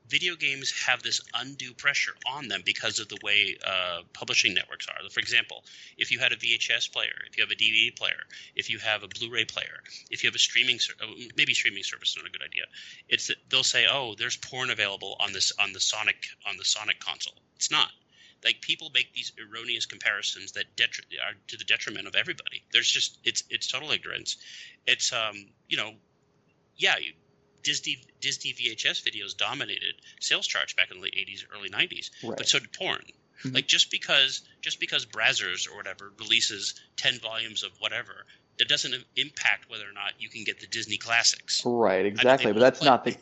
video games have this undue pressure on them because of the way uh, publishing networks are. For example, if you had a VHS player, if you have a DVD player, if you have a Blu-ray player, if you have a streaming, ser- oh, maybe streaming service is not a good idea. It's that they'll say, "Oh, there's porn available on this on the Sonic on the Sonic console." It's not. Like people make these erroneous comparisons that detri- are to the detriment of everybody. There's just it's it's total ignorance. It's um you know, yeah, you, Disney Disney VHS videos dominated sales charts back in the late '80s, early '90s, Right. but so did porn. Mhm. Like just because just because Brazzers or whatever releases ten volumes of whatever, that doesn't impact whether or not you can get the Disney classics. Right, exactly. But that's play- not the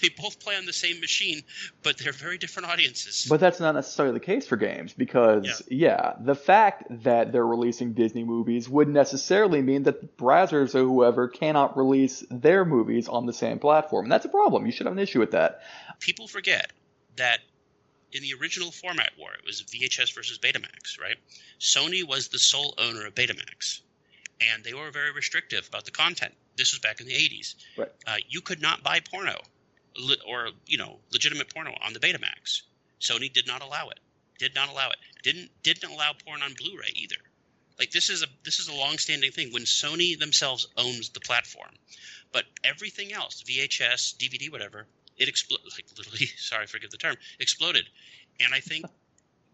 They both play on the same machine, but they're very different audiences. But that's not necessarily the case for games because, yeah. the fact that they're releasing Disney movies would necessarily mean that Brazzers or whoever cannot release their movies on the same platform. And that's a problem. You should have an issue with that. people forget that in the original format war, it was VHS versus Betamax, right? Sony was the sole owner of Betamax, and they were very restrictive about the content. This was back in the 80s. Right. Uh, you could not buy porno or, you know, legitimate porno on the Betamax. Sony did not allow it. Did not allow it. Didn't didn't allow porn on Blu-ray either. Like this is a this is a long-standing thing when Sony themselves owns the platform. But everything else, VHS, DVD, whatever, it exploded. Like literally, *laughs* sorry, forget the term, exploded. And I think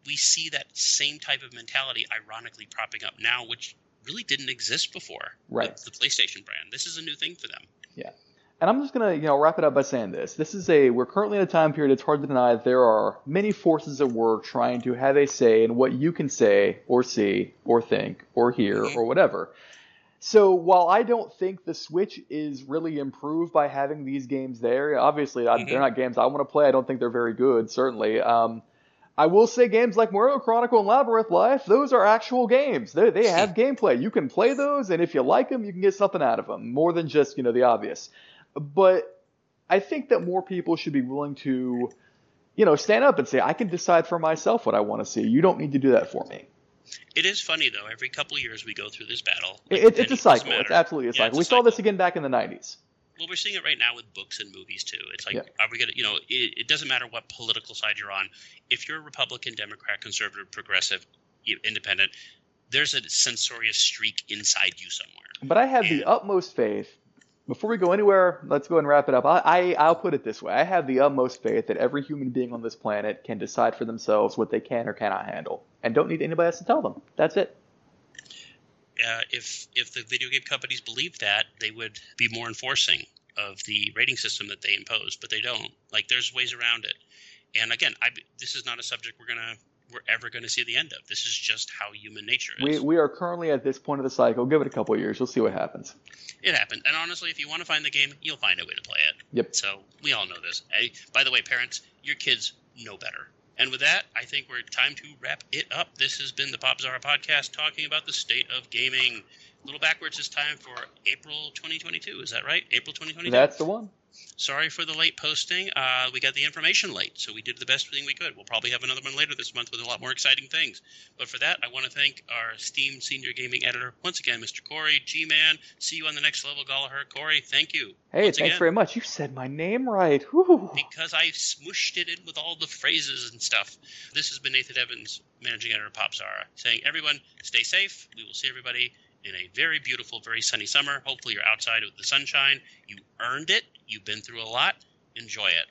we see that same type of mentality, ironically, propping up now, which really didn't exist before. Right. with The PlayStation brand. This is a new thing for them. And I'm just gonna, you know, wrap it up by saying this. This is a we're currently in a time period. It's hard to deny that there are many forces at work trying to have a say in what you can say or see or think or hear Mhm. or whatever. So while I don't think the Switch is really improved by having these games there, obviously I- they're not games I want to play. I don't think they're very good, certainly. Um, I will say games like Moero Chronicle and Labyrinth Life, those are actual games. They they have *laughs* gameplay. You can play those, and if you like them, you can get something out of them more than just you know the obvious. But I think that more people should be willing to, you know, stand up and say, I can decide for myself what I want to see. You don't need to do that for me. It is funny though. Every couple of years we go through this battle. Like, it's, it's a it cycle. It's absolutely a Yeah, cycle. a we saw this again back in the 90s. Well, we're seeing it right now with books and movies too. It's like, Yeah. are we gonna, you know, it, it doesn't matter what political side you're on. If you're a Republican, Democrat, conservative, progressive, independent, there's a censorious streak inside you somewhere. But I have the utmost faith. Before we go anywhere, let's go and wrap it up. I, I, I'll put it this way. I have the utmost faith that every human being on this planet can decide for themselves what they can or cannot handle and don't need anybody else to tell them. That's it. Uh, if if the video game companies believed that, they would be more enforcing of the rating system that they impose, but they don't. Like, there's ways around it. And again, I, this is not a subject we're gonna we're ever gonna see the end of. This is just how human nature is. we are currently at this point of the cycle. Give it a couple of years. You'll see what happens. It happens. And honestly, if you want to find the game, you'll find a way to play it. Yep. So we all know this. Hey, by the way, parents, your kids know better. And with that, I think we're time to wrap it up. This has been the Popzara podcast talking about the state of gaming. A little backwards this time for April 2022. Is that right? April 2022? That's the one. Sorry for the late posting. Uh, we got the information late, so we did the best thing we could. We'll probably have another one later this month with a lot more exciting things. But for that, I want to thank our esteemed senior gaming editor once again, Mr. Corey G Man. See you on the next level, Gallagher. Corey, thank you. Hey, once thanks again, very much. You said my name right. Whew. Because I smooshed it in with all the phrases and stuff. This has been Nathan Evans, managing editor of Popzara, saying, everyone, stay safe. We will see everybody in a very beautiful, very sunny summer. Hopefully, you're outside with the sunshine. You earned it. You've been through a lot. Enjoy it.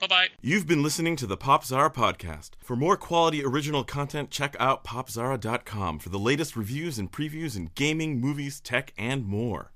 Bye bye. You've been listening to the Popzara podcast. For more quality original content, check out popzara.com for the latest reviews and previews in gaming, movies, tech, and more.